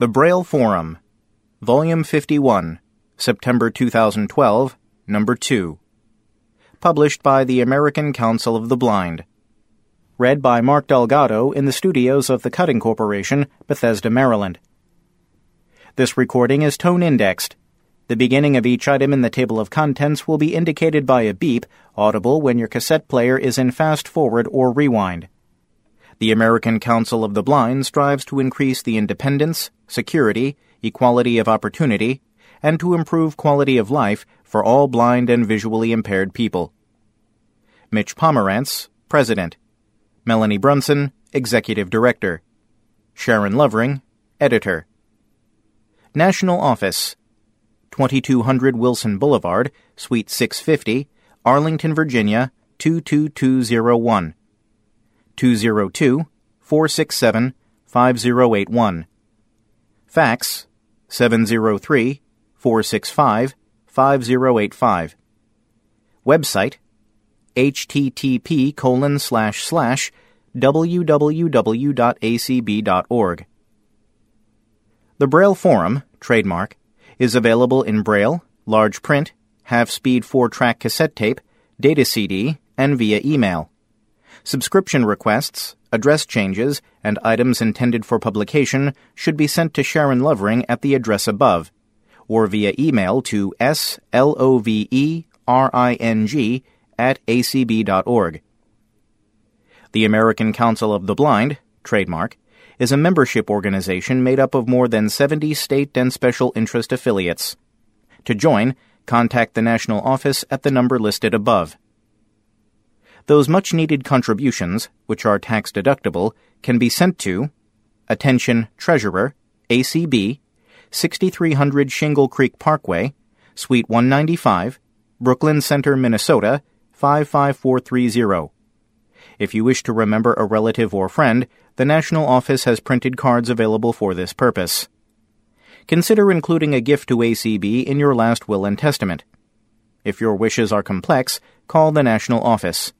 The Braille Forum, Volume 51, September 2012, Number 2. Published by the American Council of the Blind. Read by Mark Delgado in the studios of the Cutting Corporation, Bethesda, Maryland. This recording is tone indexed. The beginning of each item in the table of contents will be indicated by a beep, audible when your cassette player is in fast forward or rewind. The American Council of the Blind strives to increase the independence, security, equality of opportunity, and to improve quality of life for all blind and visually impaired people. Mitch Pomerantz, President. Melanie Brunson, Executive Director. Sharon Lovering, Editor. National Office 2200 Wilson Boulevard, Suite 650, Arlington, Virginia 22201. 202 467 5081. Fax 703 465 5085. Website http colon slash slash www.acb.org. The Braille Forum, trademark, is available in Braille, large print, half speed 4 track cassette tape, data CD, and via email. Subscription requests, address changes, and items intended for publication should be sent to Sharon Lovering at the address above, or via email to slovering at acb.org. The American Council of the Blind, trademark, is a membership organization made up of more than 70 state and special interest affiliates. To join, contact the national office at the number listed above. Those much needed contributions, which are tax deductible, can be sent to Attention Treasurer, ACB, 6300 Shingle Creek Parkway, Suite 195, Brooklyn Center, Minnesota 55430. If you wish to remember a relative or friend, the National Office has printed cards available for this purpose. Consider including a gift to ACB in your last will and testament. If your wishes are complex, call the National Office.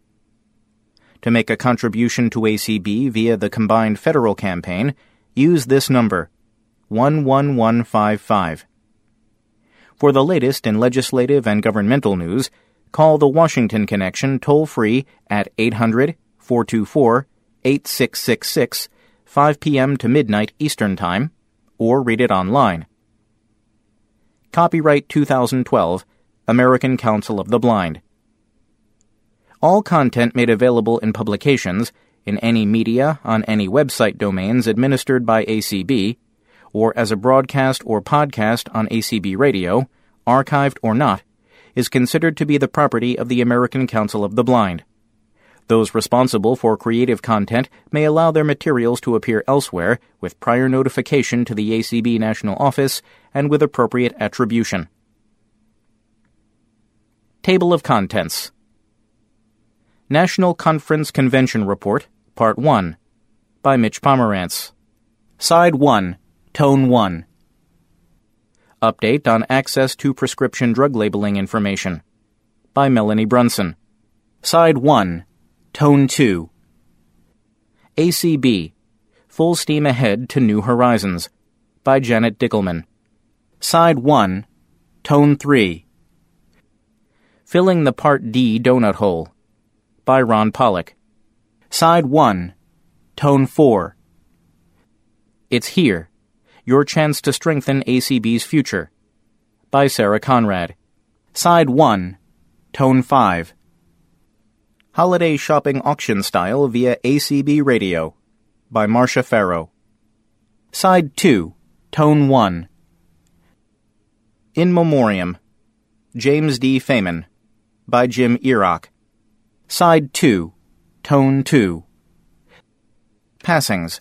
To make a contribution to ACB via the combined federal campaign, use this number 11155. For the latest in legislative and governmental news, call the Washington Connection toll free at 800 424 8666, 5 p.m. to midnight Eastern Time, or read it online. Copyright 2012, American Council of the Blind. All content made available in publications, in any media, on any website domains administered by ACB, or as a broadcast or podcast on ACB Radio, archived or not, is considered to be the property of the American Council of the Blind. Those responsible for creative content may allow their materials to appear elsewhere with prior notification to the ACB National Office and with appropriate attribution. Table of Contents National Conference Convention Report, Part 1, by Mitch Pomerantz. Side 1, Tone 1. Update on access to prescription drug labeling information, by Melanie Brunson. Side 1, Tone 2. ACB, Full Steam Ahead to New Horizons, by Janet Dickelman. Side 1, Tone 3. Filling the Part D Donut Hole, by Ron Pollack. Side 1, Tone 4. It's Here, Your Chance to Strengthen ACB's Future, by Sarah Conrad. Side 1, Tone 5. Holiday Shopping Auction Style via ACB Radio, by Marcia Farrow. Side 2, Tone 1. In Memoriam, James D. Feynman, by Jim Erock. Side 2, Tone 2. Passings.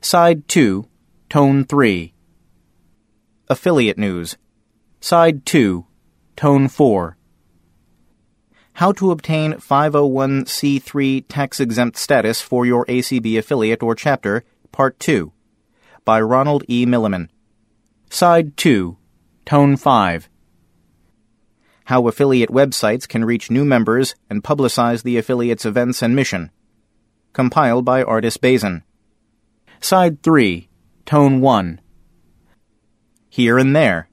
Side 2, Tone 3. Affiliate News. Side 2, Tone 4. How to obtain 501c3 tax exempt status for your ACB affiliate or chapter, Part 2. By Ronald E. Milliman. Side 2, Tone 5 how affiliate websites can reach new members and publicize the affiliate's events and mission. Compiled by Artis Bazin. Side 3, Tone 1. Here and There.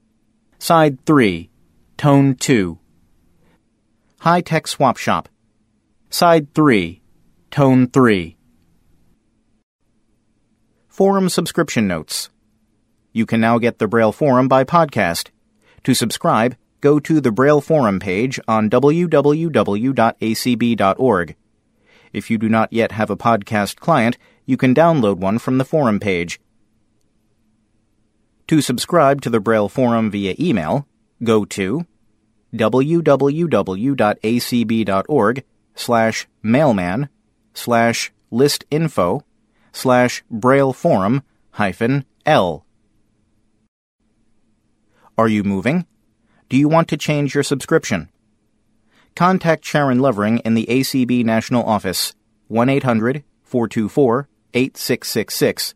Side 3, Tone 2. High Tech Swap Shop. Side 3, Tone 3. Forum Subscription Notes. You can now get the Braille Forum by podcast. To subscribe, go to the Braille Forum page on www.acb.org. If you do not yet have a podcast client, you can download one from the forum page. To subscribe to the Braille Forum via email, go to www.acb.org slash mailman slash listinfo slash braille forum hyphen L. Are you moving? Do you want to change your subscription? Contact Sharon Lovering in the ACB National Office, 1 800 424 8666,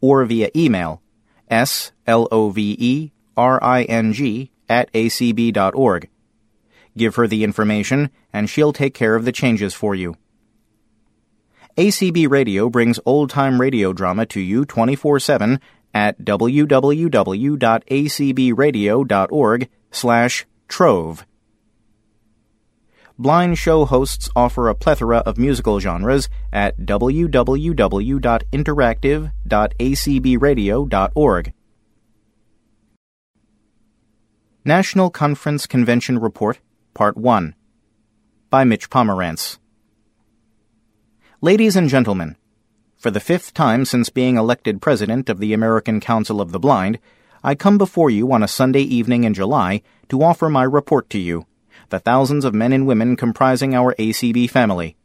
or via email, slovering at acb.org. Give her the information, and she'll take care of the changes for you. ACB Radio brings old time radio drama to you 24 7 at www.acbradio.org slash trove. Blind show hosts offer a plethora of musical genres at www.interactive.acbradio.org. National Conference Convention Report, Part 1 by Mitch Pomerantz. Ladies and gentlemen, for the fifth time since being elected president of the American Council of the Blind, I come before you on a Sunday evening in July to offer my report to you, the thousands of men and women comprising our ACB family.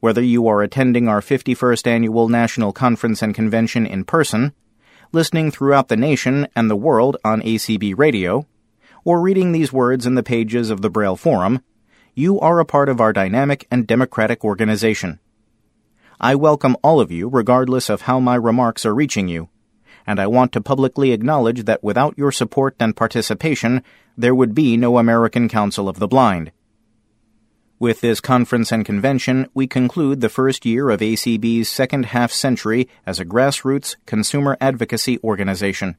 Whether you are attending our 51st annual National Conference and Convention in person, listening throughout the nation and the world on ACB radio, or reading these words in the pages of the Braille Forum, you are a part of our dynamic and democratic organization. I welcome all of you regardless of how my remarks are reaching you and I want to publicly acknowledge that without your support and participation, there would be no American Council of the Blind. With this conference and convention, we conclude the first year of ACB's second half century as a grassroots consumer advocacy organization.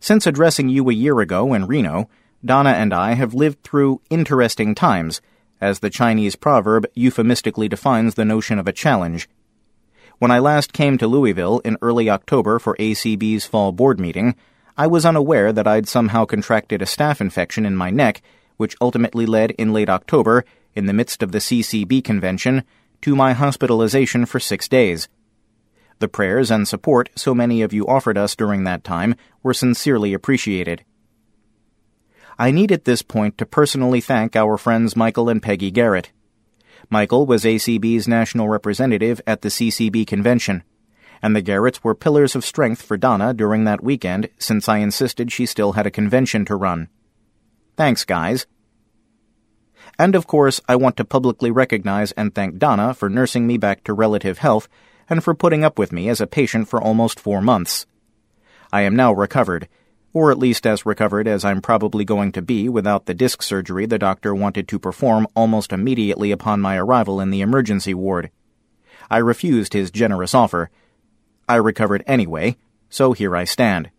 Since addressing you a year ago in Reno, Donna and I have lived through interesting times, as the Chinese proverb euphemistically defines the notion of a challenge. When I last came to Louisville in early October for ACB's fall board meeting, I was unaware that I'd somehow contracted a staph infection in my neck, which ultimately led in late October, in the midst of the CCB convention, to my hospitalization for six days. The prayers and support so many of you offered us during that time were sincerely appreciated. I need at this point to personally thank our friends Michael and Peggy Garrett. Michael was ACB's national representative at the CCB convention, and the Garretts were pillars of strength for Donna during that weekend since I insisted she still had a convention to run. Thanks, guys. And of course, I want to publicly recognize and thank Donna for nursing me back to relative health and for putting up with me as a patient for almost four months. I am now recovered or at least as recovered as I'm probably going to be without the disc surgery the doctor wanted to perform almost immediately upon my arrival in the emergency ward. I refused his generous offer. I recovered anyway, so here I stand.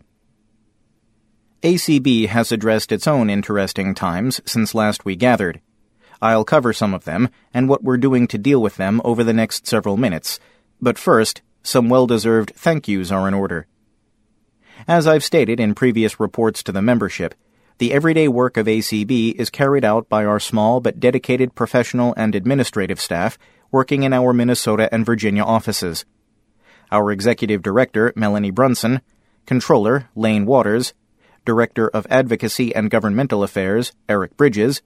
ACB has addressed its own interesting times since last we gathered. I'll cover some of them and what we're doing to deal with them over the next several minutes, but first, some well deserved thank yous are in order. As I've stated in previous reports to the membership, the everyday work of ACB is carried out by our small but dedicated professional and administrative staff working in our Minnesota and Virginia offices. Our executive director, Melanie Brunson, controller, Lane Waters, director of advocacy and governmental affairs, Eric Bridges,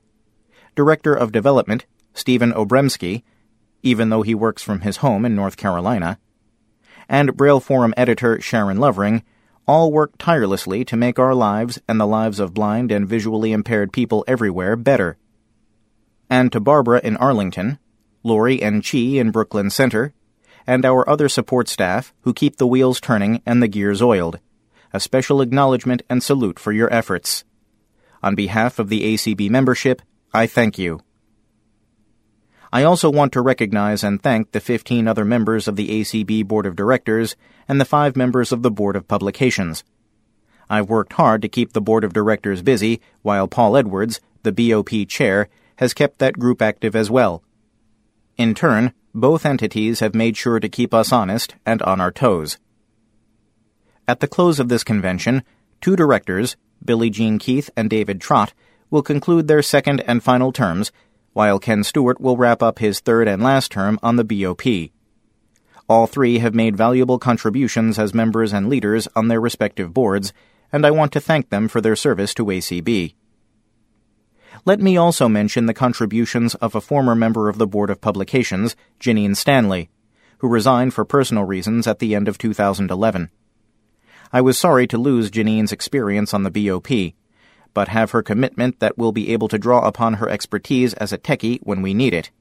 director of development, Stephen Obremski, even though he works from his home in North Carolina, and Braille Forum editor Sharon Lovering all work tirelessly to make our lives and the lives of blind and visually impaired people everywhere better. And to Barbara in Arlington, Lori and Chi in Brooklyn Center, and our other support staff who keep the wheels turning and the gears oiled, a special acknowledgement and salute for your efforts. On behalf of the ACB membership, I thank you. I also want to recognize and thank the 15 other members of the ACB Board of Directors and the five members of the Board of Publications. I've worked hard to keep the board of directors busy, while Paul Edwards, the BOP chair, has kept that group active as well. In turn, both entities have made sure to keep us honest and on our toes. At the close of this convention, two directors, Billie Jean Keith and David Trott, will conclude their second and final terms, while Ken Stewart will wrap up his third and last term on the BOP. All three have made valuable contributions as members and leaders on their respective boards, and I want to thank them for their service to ACB. Let me also mention the contributions of a former member of the Board of Publications, Janine Stanley, who resigned for personal reasons at the end of 2011. I was sorry to lose Janine's experience on the BOP, but have her commitment that we'll be able to draw upon her expertise as a techie when we need it.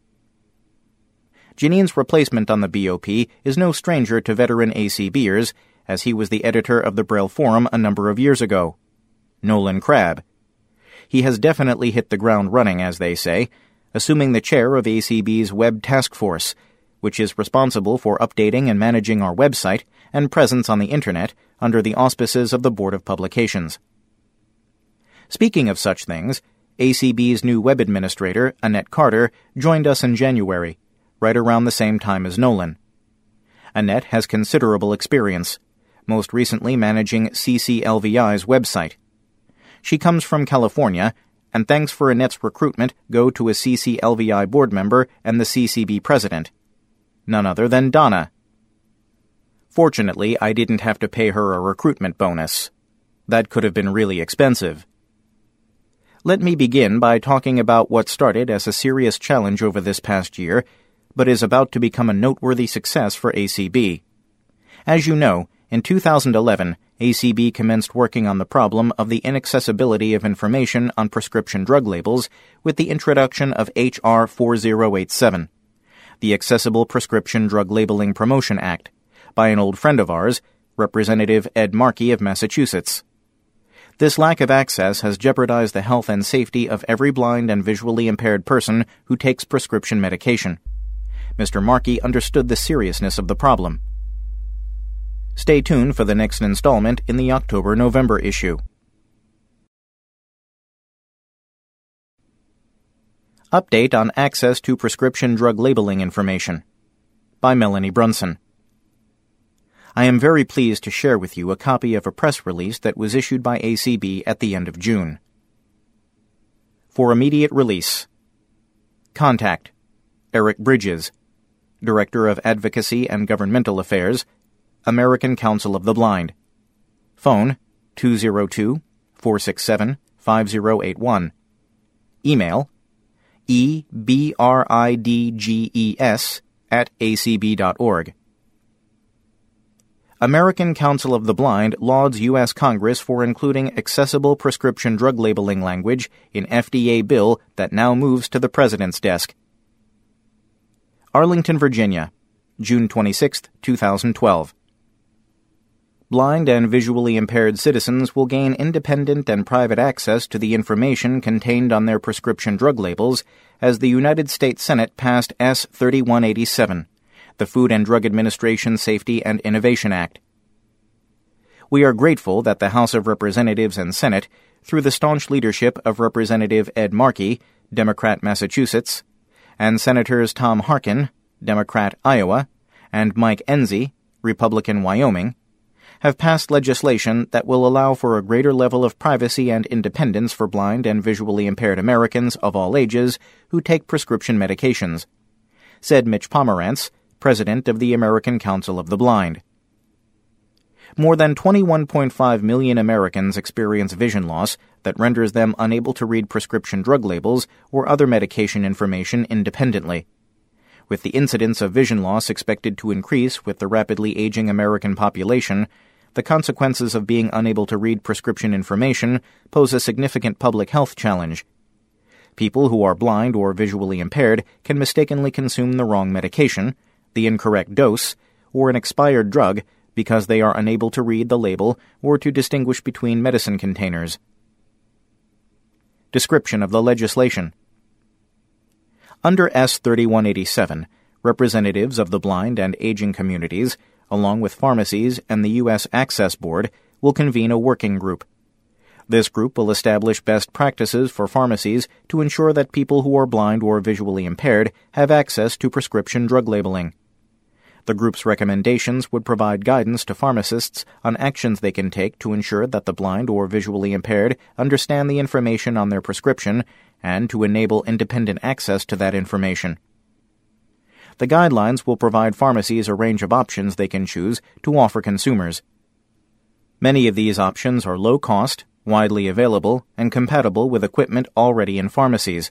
Janine's replacement on the BOP is no stranger to veteran ACBers, as he was the editor of the Braille Forum a number of years ago. Nolan Crabb. He has definitely hit the ground running, as they say, assuming the chair of ACB's Web Task Force, which is responsible for updating and managing our website and presence on the Internet under the auspices of the Board of Publications. Speaking of such things, ACB's new web administrator, Annette Carter, joined us in January, right around the same time as Nolan. Annette has considerable experience, most recently managing CCLVI's website. She comes from California, and thanks for Annette's recruitment go to a CCLVI board member and the CCB president. None other than Donna. Fortunately, I didn't have to pay her a recruitment bonus. That could have been really expensive. Let me begin by talking about what started as a serious challenge over this past year, but is about to become a noteworthy success for ACB. As you know, in 2011, ACB commenced working on the problem of the inaccessibility of information on prescription drug labels with the introduction of H.R. 4087, the Accessible Prescription Drug Labeling Promotion Act, by an old friend of ours, Representative Ed Markey of Massachusetts. This lack of access has jeopardized the health and safety of every blind and visually impaired person who takes prescription medication. Mr. Markey understood the seriousness of the problem. Stay tuned for the next installment in the October November issue. Update on access to prescription drug labeling information by Melanie Brunson. I am very pleased to share with you a copy of a press release that was issued by ACB at the end of June. For immediate release, contact Eric Bridges, Director of Advocacy and Governmental Affairs, American Council of the Blind. Phone 202 467 5081. Email ebridges at acb.org. American Council of the Blind lauds U.S. Congress for including accessible prescription drug labeling language in FDA bill that now moves to the President's desk. Arlington, Virginia, June 26, 2012. Blind and visually impaired citizens will gain independent and private access to the information contained on their prescription drug labels as the United States Senate passed S 3187 the Food and Drug Administration Safety and Innovation Act. We are grateful that the House of Representatives and Senate, through the staunch leadership of Representative Ed Markey, Democrat Massachusetts, and Senators Tom Harkin, Democrat Iowa, and Mike Enzi, Republican Wyoming, have passed legislation that will allow for a greater level of privacy and independence for blind and visually impaired Americans of all ages who take prescription medications, said Mitch Pomerantz, president of the American Council of the Blind. More than 21.5 million Americans experience vision loss that renders them unable to read prescription drug labels or other medication information independently. With the incidence of vision loss expected to increase with the rapidly aging American population, the consequences of being unable to read prescription information pose a significant public health challenge. People who are blind or visually impaired can mistakenly consume the wrong medication, the incorrect dose, or an expired drug because they are unable to read the label or to distinguish between medicine containers. Description of the legislation Under S 3187, representatives of the blind and aging communities, along with pharmacies and the U.S. Access Board, will convene a working group. This group will establish best practices for pharmacies to ensure that people who are blind or visually impaired have access to prescription drug labeling. The group's recommendations would provide guidance to pharmacists on actions they can take to ensure that the blind or visually impaired understand the information on their prescription and to enable independent access to that information. The guidelines will provide pharmacies a range of options they can choose to offer consumers. Many of these options are low cost, widely available, and compatible with equipment already in pharmacies.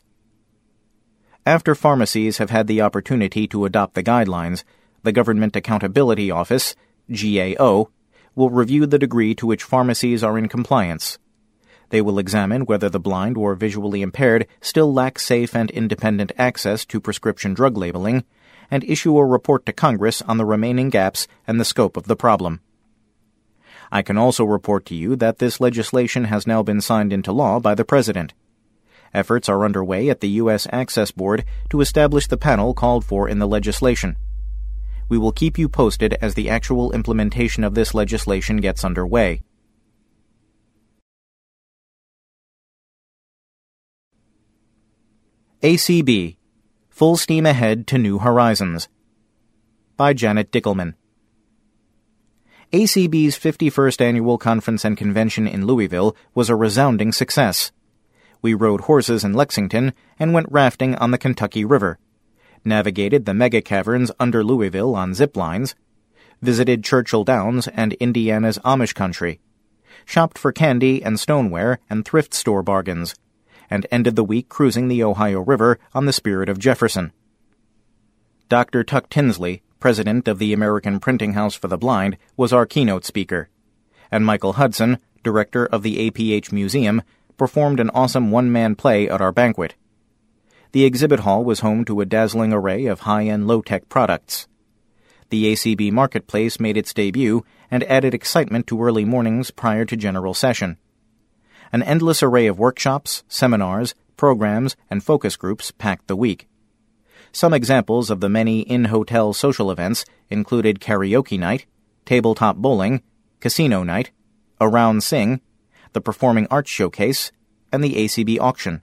After pharmacies have had the opportunity to adopt the guidelines, the Government Accountability Office, GAO, will review the degree to which pharmacies are in compliance. They will examine whether the blind or visually impaired still lack safe and independent access to prescription drug labeling, and issue a report to Congress on the remaining gaps and the scope of the problem. I can also report to you that this legislation has now been signed into law by the President. Efforts are underway at the U.S. Access Board to establish the panel called for in the legislation. We will keep you posted as the actual implementation of this legislation gets underway. ACB Full Steam Ahead to New Horizons by Janet Dickelman. ACB's 51st annual conference and convention in Louisville was a resounding success. We rode horses in Lexington and went rafting on the Kentucky River navigated the mega caverns under Louisville on zip lines, visited Churchill Downs and Indiana's Amish country, shopped for candy and stoneware and thrift store bargains, and ended the week cruising the Ohio River on the Spirit of Jefferson. Dr. Tuck Tinsley, president of the American Printing House for the Blind, was our keynote speaker, and Michael Hudson, director of the APH Museum, performed an awesome one man play at our banquet. The exhibit hall was home to a dazzling array of high end low tech products. The ACB Marketplace made its debut and added excitement to early mornings prior to general session. An endless array of workshops, seminars, programs, and focus groups packed the week. Some examples of the many in hotel social events included karaoke night, tabletop bowling, casino night, a round sing, the Performing Arts Showcase, and the ACB auction.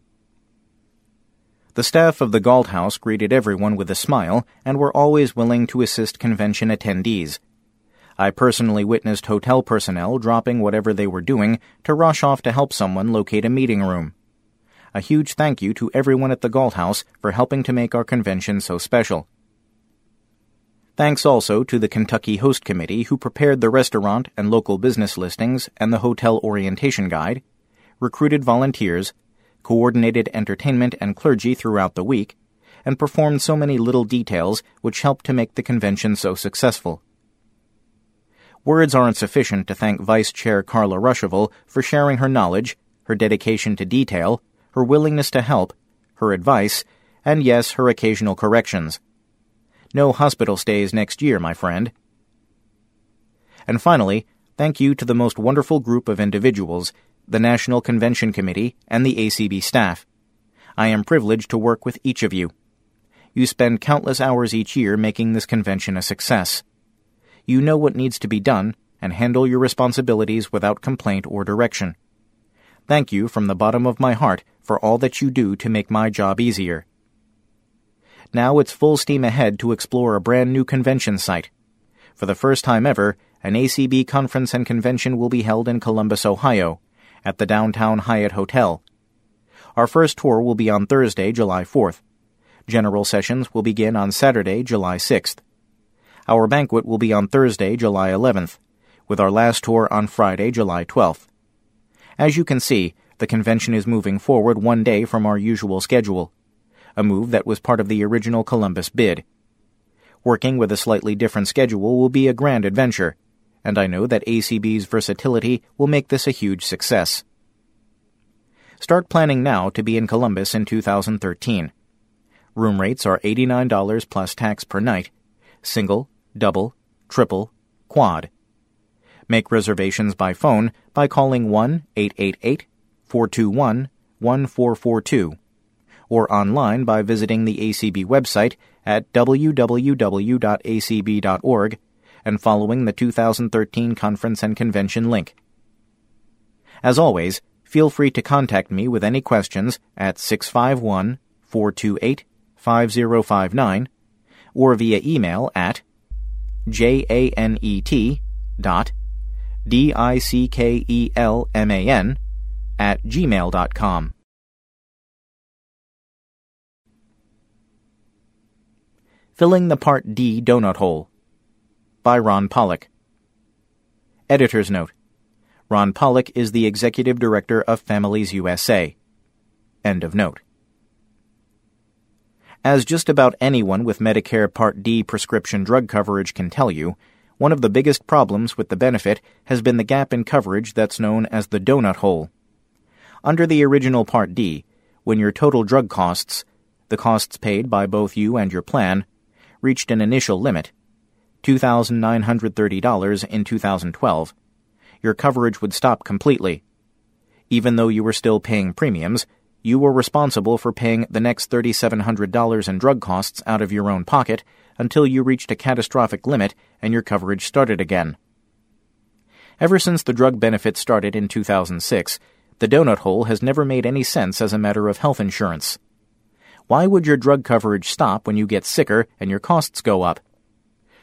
The staff of the Galt House greeted everyone with a smile and were always willing to assist convention attendees. I personally witnessed hotel personnel dropping whatever they were doing to rush off to help someone locate a meeting room. A huge thank you to everyone at the Galt House for helping to make our convention so special. Thanks also to the Kentucky Host Committee who prepared the restaurant and local business listings and the hotel orientation guide, recruited volunteers, coordinated entertainment and clergy throughout the week, and performed so many little details which helped to make the convention so successful. Words aren't sufficient to thank Vice Chair Carla Ruschival for sharing her knowledge, her dedication to detail, her willingness to help, her advice, and yes, her occasional corrections. No hospital stays next year, my friend. And finally, thank you to the most wonderful group of individuals the National Convention Committee, and the ACB staff. I am privileged to work with each of you. You spend countless hours each year making this convention a success. You know what needs to be done and handle your responsibilities without complaint or direction. Thank you from the bottom of my heart for all that you do to make my job easier. Now it's full steam ahead to explore a brand new convention site. For the first time ever, an ACB conference and convention will be held in Columbus, Ohio, at the downtown Hyatt Hotel. Our first tour will be on Thursday, July 4th. General sessions will begin on Saturday, July 6th. Our banquet will be on Thursday, July 11th, with our last tour on Friday, July 12th. As you can see, the convention is moving forward one day from our usual schedule, a move that was part of the original Columbus bid. Working with a slightly different schedule will be a grand adventure, and I know that ACB's versatility will make this a huge success. Start planning now to be in Columbus in 2013. Room rates are $89 plus tax per night, single, double, triple, quad. Make reservations by phone by calling 1 888 421 1442 or online by visiting the ACB website at www.acb.org and following the 2013 conference and convention link. As always, feel free to contact me with any questions at 651 428 5059 or via email at janet dot d-i-c-k-e-l-m-a-n at gmail.com. Filling the Part D Donut Hole by Ron Pollack. Editor's Note Ron Pollack is the Executive Director of Families USA. End of note. As just about anyone with Medicare Part D prescription drug coverage can tell you, one of the biggest problems with the benefit has been the gap in coverage that's known as the donut hole. Under the original Part D, when your total drug costs, the costs paid by both you and your plan, reached an initial limit, $2,930 in 2012, your coverage would stop completely. Even though you were still paying premiums, you were responsible for paying the next $3,700 in drug costs out of your own pocket until you reached a catastrophic limit and your coverage started again. Ever since the drug benefit started in 2006, the donut hole has never made any sense as a matter of health insurance. Why would your drug coverage stop when you get sicker and your costs go up?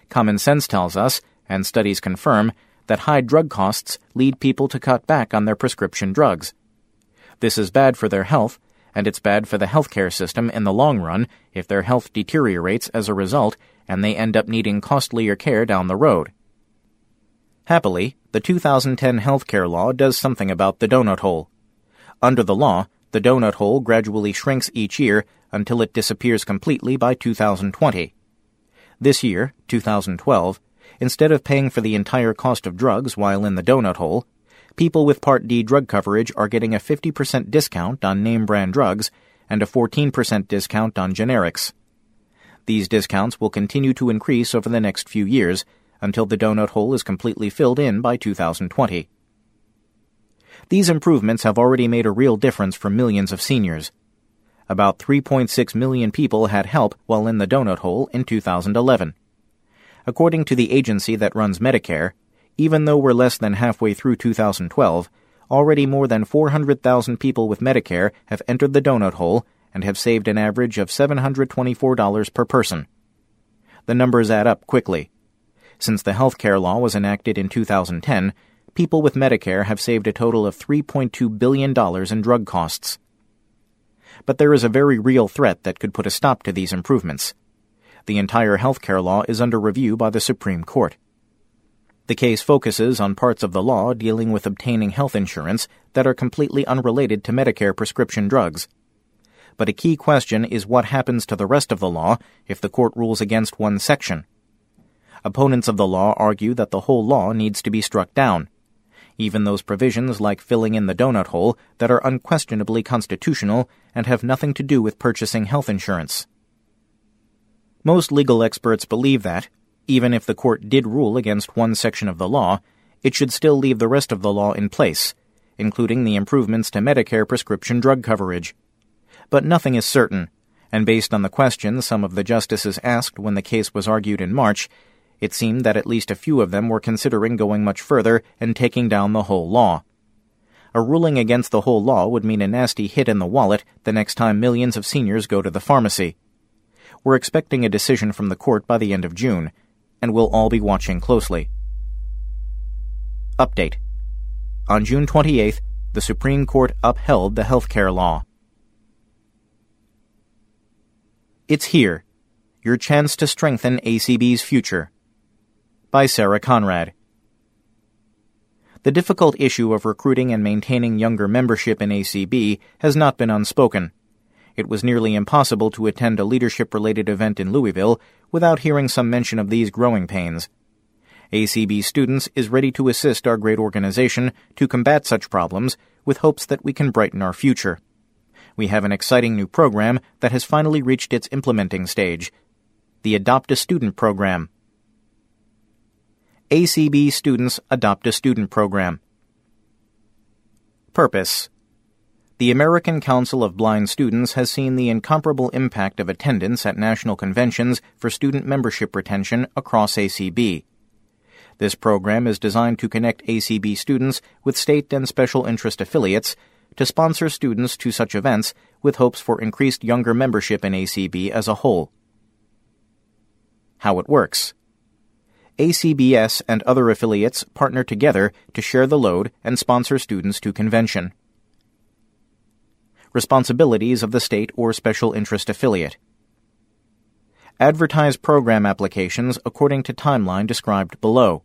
Common sense tells us, and studies confirm, that high drug costs lead people to cut back on their prescription drugs. This is bad for their health, and it's bad for the healthcare system in the long run if their health deteriorates as a result and they end up needing costlier care down the road. Happily, the 2010 healthcare law does something about the donut hole. Under the law, the donut hole gradually shrinks each year until it disappears completely by 2020. This year, 2012, instead of paying for the entire cost of drugs while in the donut hole, people with Part D drug coverage are getting a 50% discount on name brand drugs and a 14% discount on generics. These discounts will continue to increase over the next few years until the donut hole is completely filled in by 2020. These improvements have already made a real difference for millions of seniors. About 3.6 million people had help while in the donut hole in 2011. According to the agency that runs Medicare, even though we're less than halfway through 2012, already more than 400,000 people with Medicare have entered the donut hole and have saved an average of $724 per person. The numbers add up quickly. Since the health care law was enacted in 2010, people with Medicare have saved a total of $3.2 billion in drug costs. But there is a very real threat that could put a stop to these improvements. The entire health care law is under review by the Supreme Court. The case focuses on parts of the law dealing with obtaining health insurance that are completely unrelated to Medicare prescription drugs. But a key question is what happens to the rest of the law if the court rules against one section. Opponents of the law argue that the whole law needs to be struck down. Even those provisions like filling in the donut hole that are unquestionably constitutional and have nothing to do with purchasing health insurance. Most legal experts believe that, even if the court did rule against one section of the law, it should still leave the rest of the law in place, including the improvements to Medicare prescription drug coverage. But nothing is certain, and based on the questions some of the justices asked when the case was argued in March, it seemed that at least a few of them were considering going much further and taking down the whole law. A ruling against the whole law would mean a nasty hit in the wallet the next time millions of seniors go to the pharmacy. We're expecting a decision from the court by the end of June, and we'll all be watching closely. Update On June 28th, the Supreme Court upheld the health care law. It's here, your chance to strengthen ACB's future. By Sarah Conrad. The difficult issue of recruiting and maintaining younger membership in ACB has not been unspoken. It was nearly impossible to attend a leadership related event in Louisville without hearing some mention of these growing pains. ACB Students is ready to assist our great organization to combat such problems with hopes that we can brighten our future. We have an exciting new program that has finally reached its implementing stage the Adopt a Student program. ACB Students Adopt a Student program. Purpose the American Council of Blind Students has seen the incomparable impact of attendance at national conventions for student membership retention across ACB. This program is designed to connect ACB students with state and special interest affiliates to sponsor students to such events with hopes for increased younger membership in ACB as a whole. How it works. ACBS and other affiliates partner together to share the load and sponsor students to convention. Responsibilities of the state or special interest affiliate. Advertise program applications according to timeline described below.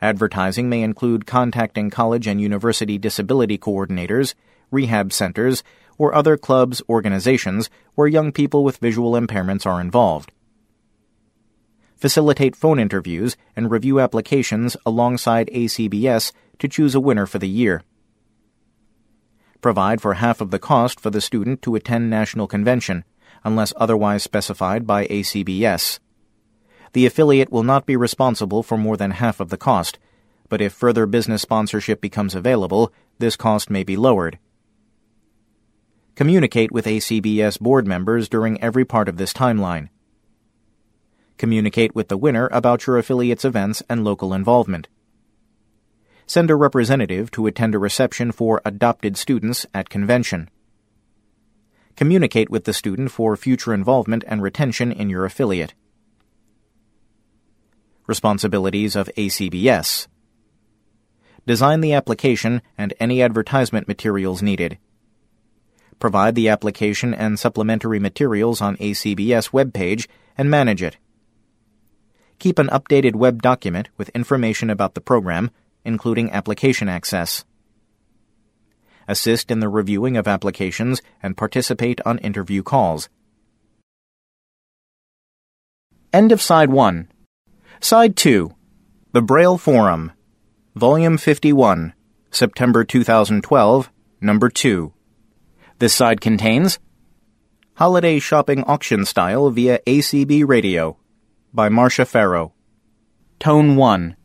Advertising may include contacting college and university disability coordinators, rehab centers, or other clubs, organizations where young people with visual impairments are involved. Facilitate phone interviews and review applications alongside ACBS to choose a winner for the year. Provide for half of the cost for the student to attend national convention, unless otherwise specified by ACBS the affiliate will not be responsible for more than half of the cost, but if further business sponsorship becomes available, this cost may be lowered. Communicate with ACBS board members during every part of this timeline. Communicate with the winner about your affiliate's events and local involvement. Send a representative to attend a reception for adopted students at convention. Communicate with the student for future involvement and retention in your affiliate responsibilities of ACBS. Design the application and any advertisement materials needed. Provide the application and supplementary materials on ACBS webpage and manage it. Keep an updated web document with information about the program, including application access. Assist in the reviewing of applications and participate on interview calls. End of Side 1. Side 2 The Braille Forum, Volume 51, September 2012, Number 2. This side contains Holiday Shopping Auction Style via ACB Radio by Marcia Farrow. Tone 1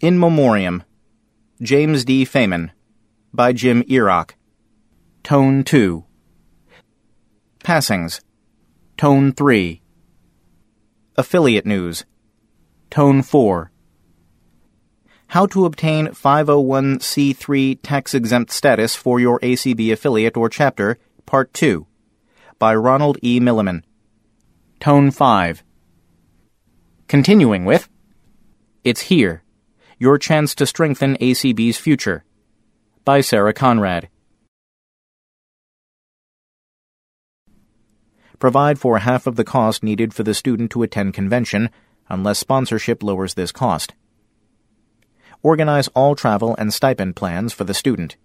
In Memoriam James D. Feynman by Jim Erock. Tone 2 Passings Tone 3 Affiliate News Tone 4. How to obtain 501c3 tax exempt status for your ACB affiliate or chapter, Part 2, by Ronald E. Milliman. Tone 5. Continuing with It's Here Your Chance to Strengthen ACB's Future, by Sarah Conrad. Provide for half of the cost needed for the student to attend convention unless sponsorship lowers this cost. Organize all travel and stipend plans for the student.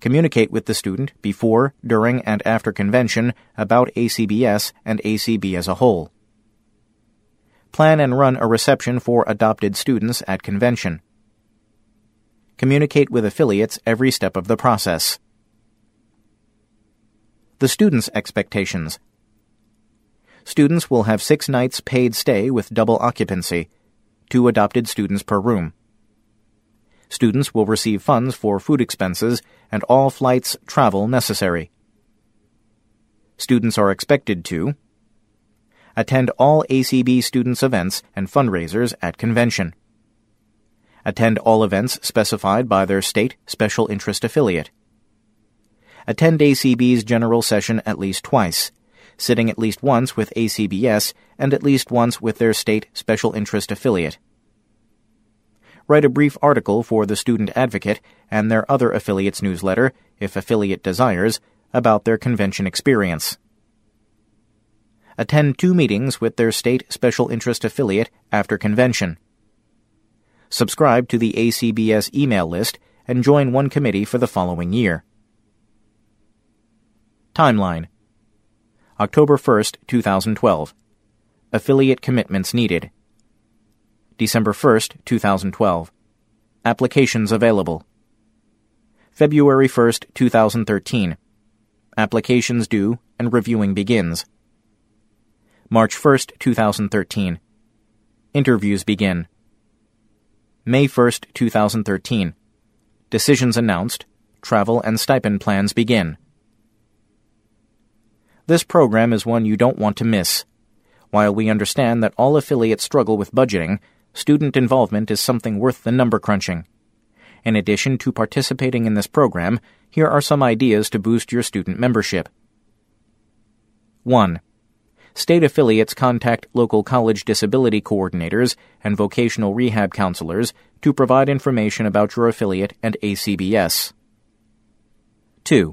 Communicate with the student before, during, and after convention about ACBS and ACB as a whole. Plan and run a reception for adopted students at convention. Communicate with affiliates every step of the process. The student's expectations students will have six nights paid stay with double occupancy, two adopted students per room. Students will receive funds for food expenses and all flights travel necessary. Students are expected to attend all ACB students' events and fundraisers at convention. Attend all events specified by their state special interest affiliate. Attend ACB's general session at least twice sitting at least once with ACBS and at least once with their state special interest affiliate. Write a brief article for the Student Advocate and their other affiliates' newsletter, if affiliate desires, about their convention experience. Attend two meetings with their state special interest affiliate after convention. Subscribe to the ACBS email list and join one committee for the following year. Timeline October 1st, 2012. Affiliate commitments needed. December 1st, 2012. Applications available. February 1st, 2013. Applications due and reviewing begins. March 1st, 2013. Interviews begin. May 1st, 2013. Decisions announced. Travel and stipend plans begin. This program is one you don't want to miss. While we understand that all affiliates struggle with budgeting, student involvement is something worth the number crunching. In addition to participating in this program, here are some ideas to boost your student membership. 1. State affiliates contact local college disability coordinators and vocational rehab counselors to provide information about your affiliate and ACBS. 2.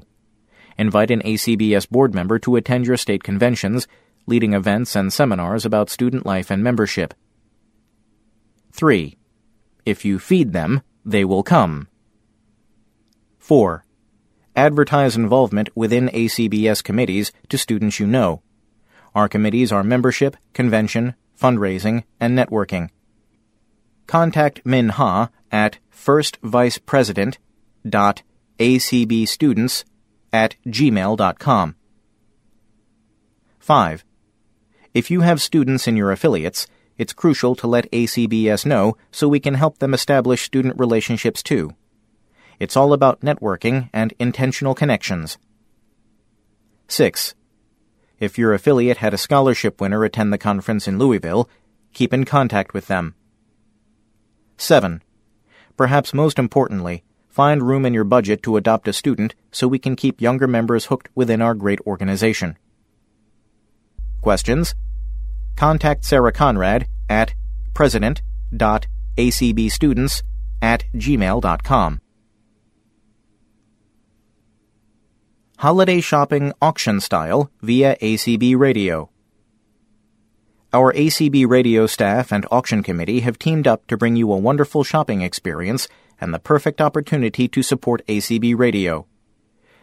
Invite an ACBS board member to attend your state conventions, leading events and seminars about student life and membership. 3. If you feed them, they will come. 4. Advertise involvement within ACBS committees to students you know. Our committees are membership, convention, fundraising, and networking. Contact Min Ha at firstvicepresident.acbstudents at gmail.com. 5. If you have students in your affiliates, it's crucial to let ACBS know so we can help them establish student relationships too. It's all about networking and intentional connections. 6. If your affiliate had a scholarship winner attend the conference in Louisville, keep in contact with them. 7. Perhaps most importantly, find room in your budget to adopt a student so we can keep younger members hooked within our great organization. Questions? Contact Sarah Conrad at president.acbstudents at gmail.com. holiday shopping auction style via ACB Radio. Our ACB radio staff and auction committee have teamed up to bring you a wonderful shopping experience and the perfect opportunity to support ACB Radio.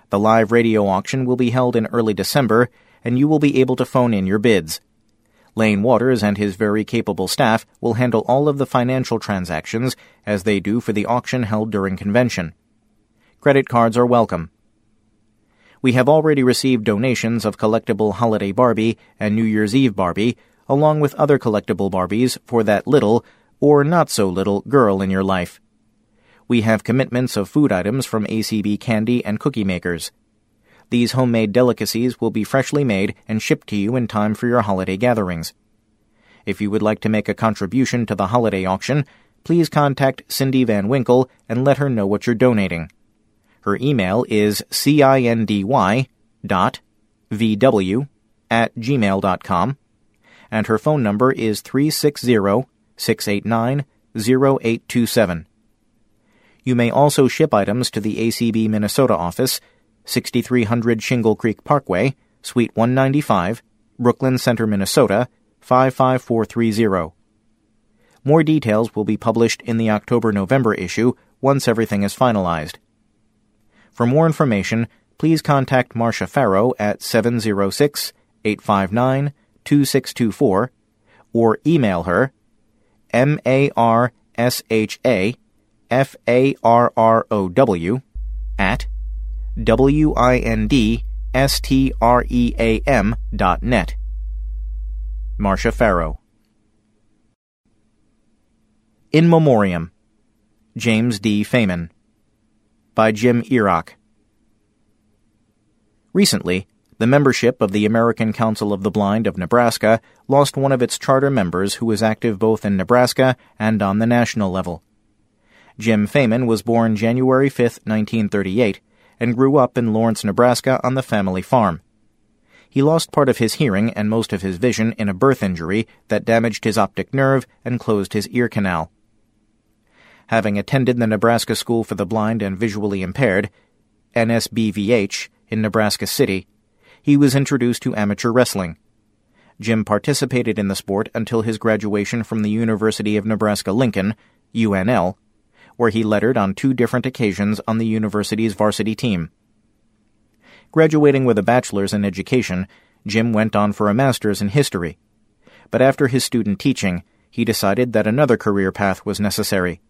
The live radio auction will be held in early December, and you will be able to phone in your bids. Lane Waters and his very capable staff will handle all of the financial transactions as they do for the auction held during convention. Credit cards are welcome we have already received donations of collectible Holiday Barbie and New Year's Eve Barbie, along with other collectible Barbies for that little, or not so little, girl in your life. We have commitments of food items from ACB candy and cookie makers. These homemade delicacies will be freshly made and shipped to you in time for your holiday gatherings. If you would like to make a contribution to the holiday auction, please contact Cindy Van Winkle and let her know what you're donating. Her email is cindy dot vw at gmail.com, and her phone number is 360 689 0827. You may also ship items to the ACB Minnesota office, 6300 Shingle Creek Parkway, Suite 195, Brooklyn Center, Minnesota 55430. More details will be published in the October November issue once everything is finalized. For more information, please contact Marsha Farrow at 706 859 2624 or email her M A R S H A F A R R O W at W I N D S T R E A M dot net. Marsha Farrow. In Memoriam. James D. Feynman by Jim Erock. Recently, the membership of the American Council of the Blind of Nebraska lost one of its charter members who was active both in Nebraska and on the national level. Jim Feynman was born January 5, 1938, and grew up in Lawrence, Nebraska on the family farm. He lost part of his hearing and most of his vision in a birth injury that damaged his optic nerve and closed his ear canal having attended the Nebraska School for the Blind and Visually Impaired, NSBVH, in Nebraska City, he was introduced to amateur wrestling. Jim participated in the sport until his graduation from the University of Nebraska Lincoln, UNL, where he lettered on two different occasions on the university's varsity team. Graduating with a bachelor's in education, Jim went on for a master's in history. But after his student teaching, he decided that another career path was necessary.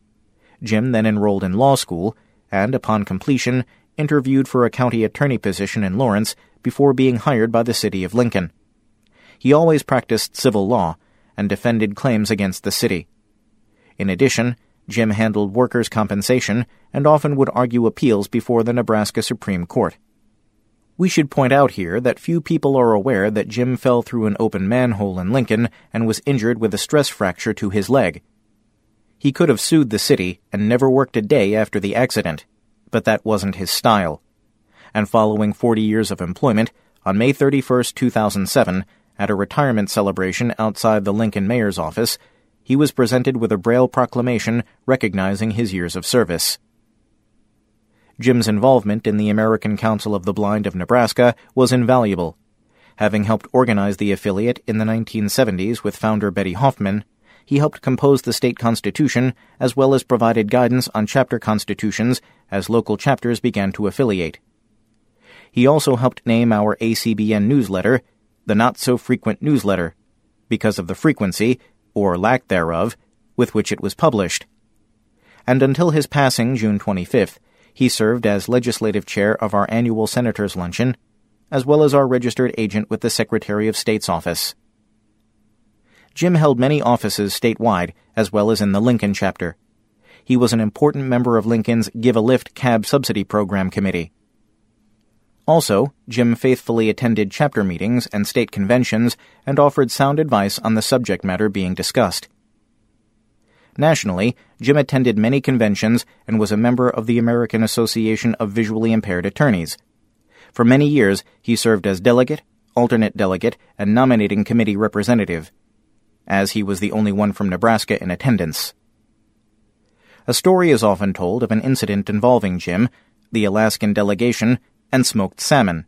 Jim then enrolled in law school and, upon completion, interviewed for a county attorney position in Lawrence before being hired by the city of Lincoln. He always practiced civil law and defended claims against the city. In addition, Jim handled workers' compensation and often would argue appeals before the Nebraska Supreme Court. We should point out here that few people are aware that Jim fell through an open manhole in Lincoln and was injured with a stress fracture to his leg. He could have sued the city and never worked a day after the accident, but that wasn't his style. And following 40 years of employment, on May 31, 2007, at a retirement celebration outside the Lincoln mayor's office, he was presented with a Braille proclamation recognizing his years of service. Jim's involvement in the American Council of the Blind of Nebraska was invaluable. Having helped organize the affiliate in the 1970s with founder Betty Hoffman, he helped compose the state constitution as well as provided guidance on chapter constitutions as local chapters began to affiliate. He also helped name our ACBN newsletter the Not So Frequent newsletter because of the frequency, or lack thereof, with which it was published. And until his passing June 25th, he served as legislative chair of our annual Senators' Luncheon, as well as our registered agent with the Secretary of State's office. Jim held many offices statewide, as well as in the Lincoln chapter. He was an important member of Lincoln's Give a Lift Cab Subsidy Program Committee. Also, Jim faithfully attended chapter meetings and state conventions and offered sound advice on the subject matter being discussed. Nationally, Jim attended many conventions and was a member of the American Association of Visually Impaired Attorneys. For many years, he served as delegate, alternate delegate, and nominating committee representative as he was the only one from Nebraska in attendance. A story is often told of an incident involving Jim, the Alaskan delegation, and smoked salmon.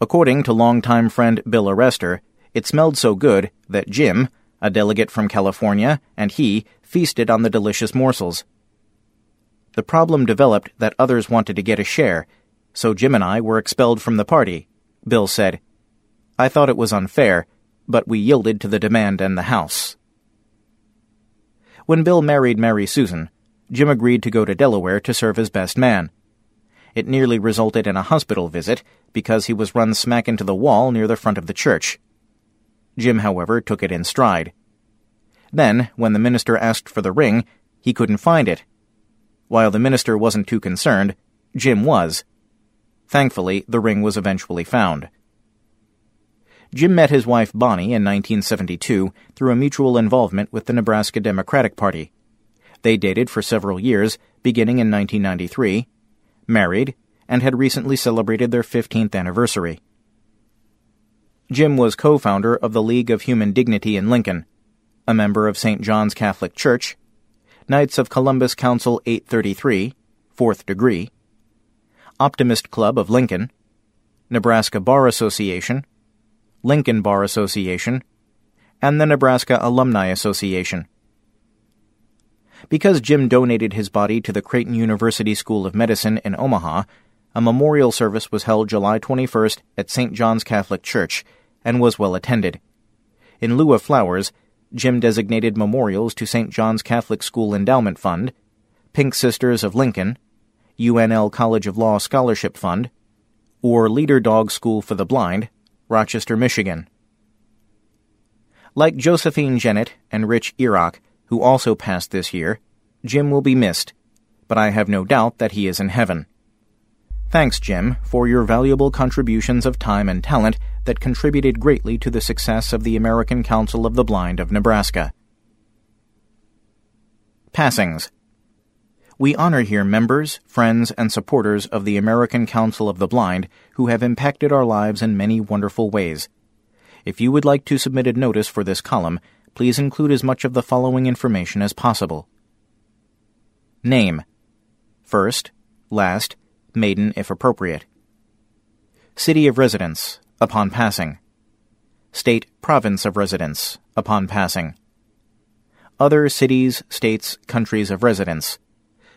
According to longtime friend Bill Arrester, it smelled so good that Jim, a delegate from California, and he feasted on the delicious morsels. The problem developed that others wanted to get a share, so Jim and I were expelled from the party, Bill said. I thought it was unfair, but we yielded to the demand and the house. When Bill married Mary Susan, Jim agreed to go to Delaware to serve as best man. It nearly resulted in a hospital visit because he was run smack into the wall near the front of the church. Jim, however, took it in stride. Then, when the minister asked for the ring, he couldn't find it. While the minister wasn't too concerned, Jim was. Thankfully, the ring was eventually found. Jim met his wife Bonnie in 1972 through a mutual involvement with the Nebraska Democratic Party. They dated for several years, beginning in 1993, married, and had recently celebrated their 15th anniversary. Jim was co founder of the League of Human Dignity in Lincoln, a member of St. John's Catholic Church, Knights of Columbus Council 833, Fourth Degree, Optimist Club of Lincoln, Nebraska Bar Association, Lincoln Bar Association, and the Nebraska Alumni Association. Because Jim donated his body to the Creighton University School of Medicine in Omaha, a memorial service was held July 21st at St. John's Catholic Church and was well attended. In lieu of flowers, Jim designated memorials to St. John's Catholic School Endowment Fund, Pink Sisters of Lincoln, UNL College of Law Scholarship Fund, or Leader Dog School for the Blind, Rochester, Michigan. Like Josephine Jennett and Rich Iraq, who also passed this year, Jim will be missed, but I have no doubt that he is in heaven. Thanks, Jim, for your valuable contributions of time and talent that contributed greatly to the success of the American Council of the Blind of Nebraska. Passings we honor here members, friends, and supporters of the American Council of the Blind who have impacted our lives in many wonderful ways. If you would like to submit a notice for this column, please include as much of the following information as possible. Name First, last, maiden if appropriate. City of residence, upon passing. State, province of residence, upon passing. Other cities, states, countries of residence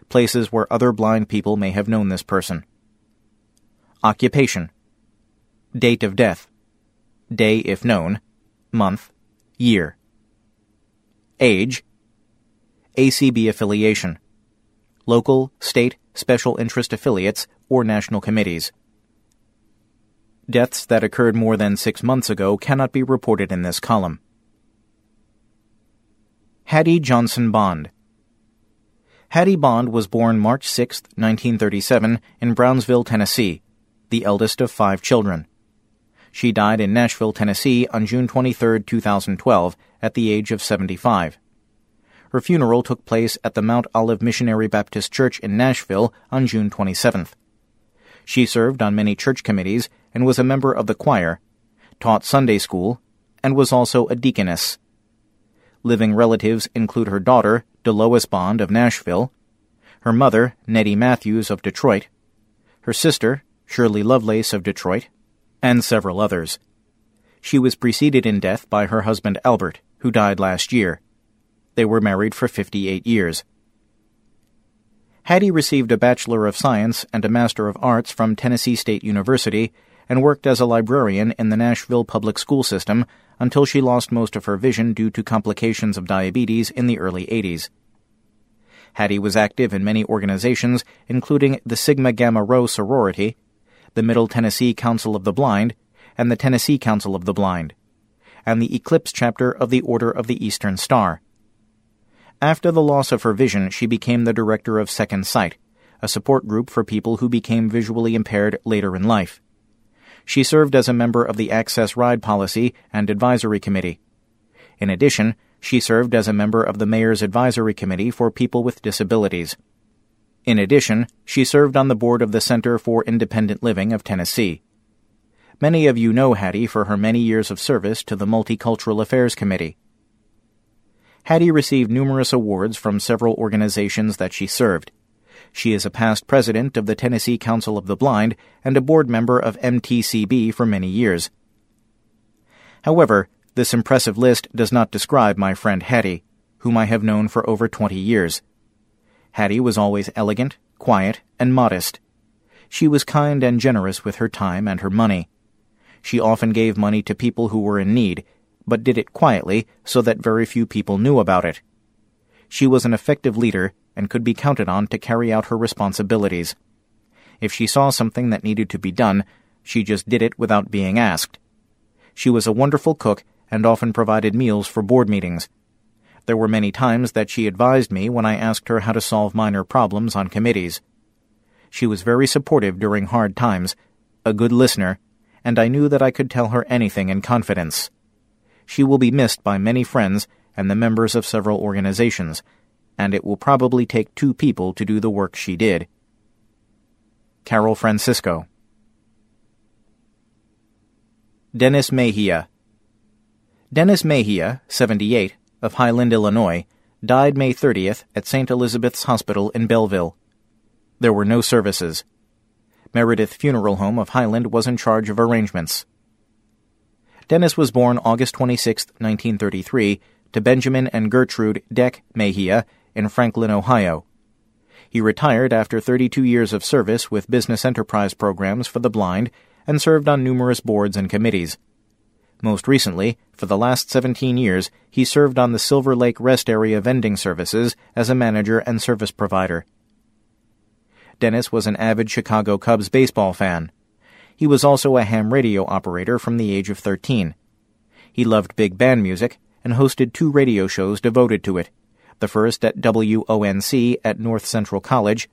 places where other blind people may have known this person. Occupation. Date of death. Day if known. Month. Year. Age. ACB affiliation. Local, state, special interest affiliates, or national committees. Deaths that occurred more than six months ago cannot be reported in this column. Hattie Johnson Bond. Hattie Bond was born March 6, 1937, in Brownsville, Tennessee, the eldest of five children. She died in Nashville, Tennessee on June 23, 2012, at the age of 75. Her funeral took place at the Mount Olive Missionary Baptist Church in Nashville on June 27th. She served on many church committees and was a member of the choir, taught Sunday school, and was also a deaconess. Living relatives include her daughter, Delois Bond of Nashville, her mother, Nettie Matthews of Detroit, her sister, Shirley Lovelace of Detroit, and several others. She was preceded in death by her husband Albert, who died last year. They were married for 58 years. Hattie received a Bachelor of Science and a Master of Arts from Tennessee State University and worked as a librarian in the Nashville public school system until she lost most of her vision due to complications of diabetes in the early 80s. Hattie was active in many organizations, including the Sigma Gamma Rho sorority, the Middle Tennessee Council of the Blind, and the Tennessee Council of the Blind, and the Eclipse chapter of the Order of the Eastern Star. After the loss of her vision, she became the director of Second Sight, a support group for people who became visually impaired later in life. She served as a member of the Access Ride Policy and Advisory Committee. In addition, she served as a member of the Mayor's Advisory Committee for People with Disabilities. In addition, she served on the board of the Center for Independent Living of Tennessee. Many of you know Hattie for her many years of service to the Multicultural Affairs Committee. Hattie received numerous awards from several organizations that she served. She is a past president of the Tennessee Council of the Blind and a board member of MTCB for many years. However, this impressive list does not describe my friend Hattie, whom I have known for over 20 years. Hattie was always elegant, quiet, and modest. She was kind and generous with her time and her money. She often gave money to people who were in need, but did it quietly so that very few people knew about it. She was an effective leader and could be counted on to carry out her responsibilities. If she saw something that needed to be done, she just did it without being asked. She was a wonderful cook and often provided meals for board meetings. There were many times that she advised me when I asked her how to solve minor problems on committees. She was very supportive during hard times, a good listener, and I knew that I could tell her anything in confidence she will be missed by many friends and the members of several organizations, and it will probably take two people to do the work she did. Carol Francisco. Dennis Mejia. Dennis Mejia, 78, of Highland, Illinois, died May 30th at St. Elizabeth's Hospital in Belleville. There were no services. Meredith Funeral Home of Highland was in charge of arrangements. Dennis was born August 26, 1933, to Benjamin and Gertrude Deck Mejia in Franklin, Ohio. He retired after 32 years of service with business enterprise programs for the blind and served on numerous boards and committees. Most recently, for the last 17 years, he served on the Silver Lake Rest Area vending services as a manager and service provider. Dennis was an avid Chicago Cubs baseball fan. He was also a ham radio operator from the age of 13. He loved big band music and hosted two radio shows devoted to it, the first at WONC at North Central College,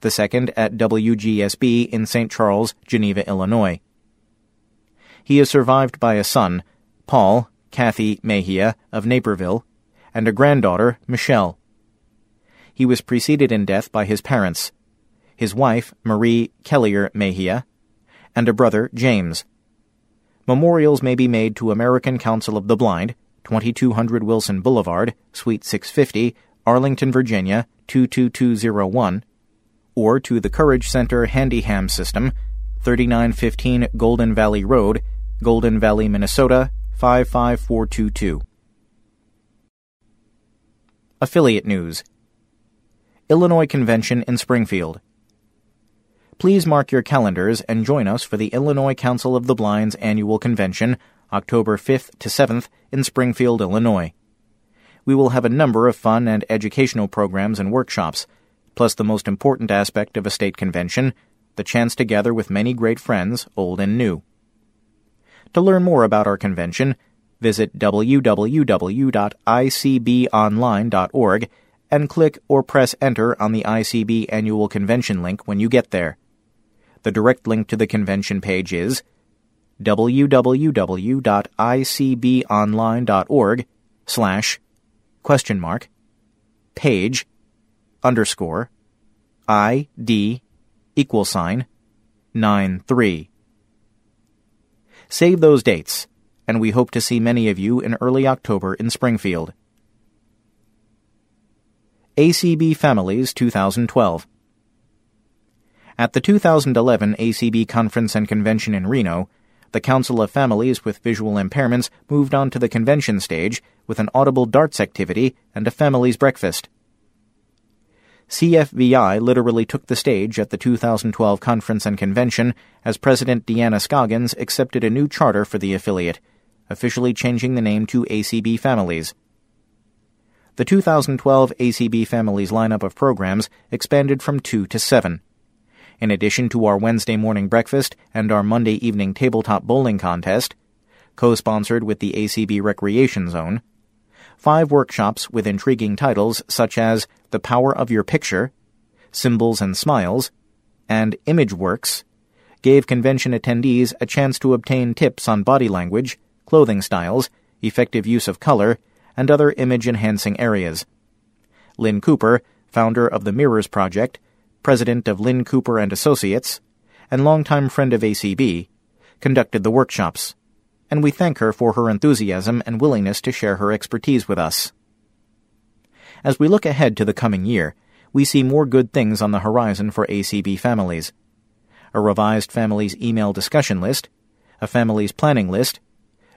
the second at WGSB in St. Charles, Geneva, Illinois. He is survived by a son, Paul, Kathy Mejia of Naperville, and a granddaughter, Michelle. He was preceded in death by his parents, his wife, Marie Kellier Mejia, and a brother, James. Memorials may be made to American Council of the Blind, 2200 Wilson Boulevard, Suite 650, Arlington, Virginia 22201, or to the Courage Center Handiham System, 3915 Golden Valley Road, Golden Valley, Minnesota 55422. Affiliate News Illinois Convention in Springfield Please mark your calendars and join us for the Illinois Council of the Blind's annual convention, October 5th to 7th in Springfield, Illinois. We will have a number of fun and educational programs and workshops, plus the most important aspect of a state convention, the chance to gather with many great friends, old and new. To learn more about our convention, visit www.icbonline.org and click or press enter on the ICB annual convention link when you get there. The direct link to the convention page is www.icbonline.org slash question mark page underscore ID equal sign 93. Save those dates, and we hope to see many of you in early October in Springfield. ACB Families 2012 At the 2011 ACB Conference and Convention in Reno, the Council of Families with Visual Impairments moved on to the convention stage with an audible darts activity and a family's breakfast. CFVI literally took the stage at the 2012 conference and convention as President Deanna Scoggins accepted a new charter for the affiliate, officially changing the name to ACB Families. The 2012 ACB Families lineup of programs expanded from two to seven. In addition to our Wednesday morning breakfast and our Monday evening tabletop bowling contest, co sponsored with the ACB Recreation Zone, five workshops with intriguing titles such as The Power of Your Picture, Symbols and Smiles, and ImageWorks gave convention attendees a chance to obtain tips on body language, clothing styles, effective use of color, and other image enhancing areas. Lynn Cooper, founder of the Mirrors Project, president of Lynn Cooper and Associates, and longtime friend of ACB, conducted the workshops and we thank her for her enthusiasm and willingness to share her expertise with us. As we look ahead to the coming year, we see more good things on the horizon for ACB families. A revised families email discussion list, a families planning list,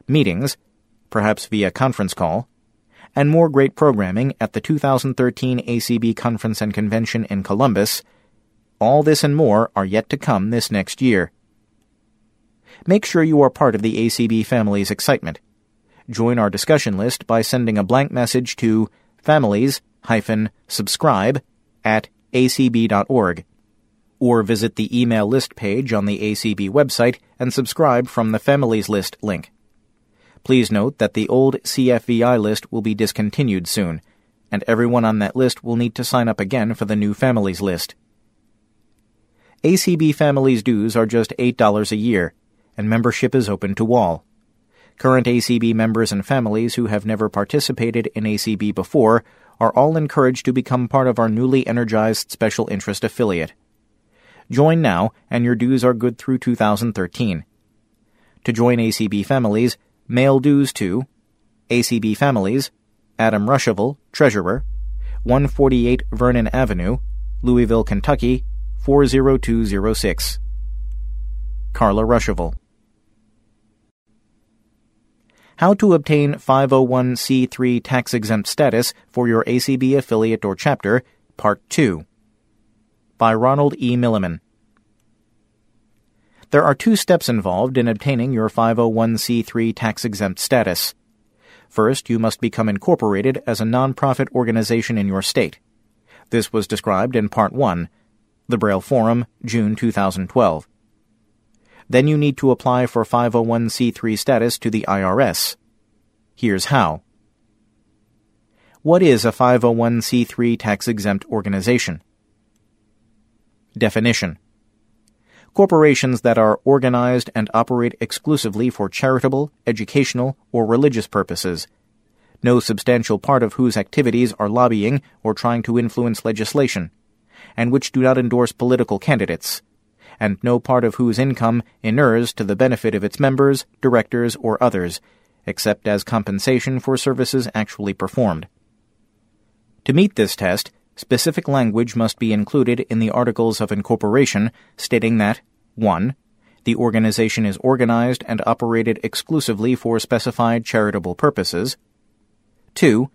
meetings, perhaps via conference call, and more great programming at the 2013 ACB Conference and Convention in Columbus. All this and more are yet to come this next year make sure you are part of the ACB family's excitement. Join our discussion list by sending a blank message to families-subscribe at acb.org or visit the email list page on the ACB website and subscribe from the Families List link. Please note that the old CFVI list will be discontinued soon, and everyone on that list will need to sign up again for the new Families List. ACB Families dues are just $8 a year, and membership is open to all. Current ACB members and families who have never participated in ACB before are all encouraged to become part of our newly energized special interest affiliate. Join now, and your dues are good through 2013. To join ACB families, mail dues to ACB Families, Adam Ruschival, Treasurer, 148 Vernon Avenue, Louisville, Kentucky, 40206. Carla Ruschival. How to obtain 501c3 tax exempt status for your ACB affiliate or chapter, Part 2. By Ronald E. Milliman. There are two steps involved in obtaining your 501c3 tax exempt status. First, you must become incorporated as a nonprofit organization in your state. This was described in Part 1, The Braille Forum, June 2012. Then you need to apply for 501c3 status to the IRS. Here's how. What is a 501c3 tax exempt organization? Definition Corporations that are organized and operate exclusively for charitable, educational, or religious purposes, no substantial part of whose activities are lobbying or trying to influence legislation, and which do not endorse political candidates, and no part of whose income inures to the benefit of its members, directors, or others, except as compensation for services actually performed. To meet this test, specific language must be included in the Articles of Incorporation stating that 1. The organization is organized and operated exclusively for specified charitable purposes. 2.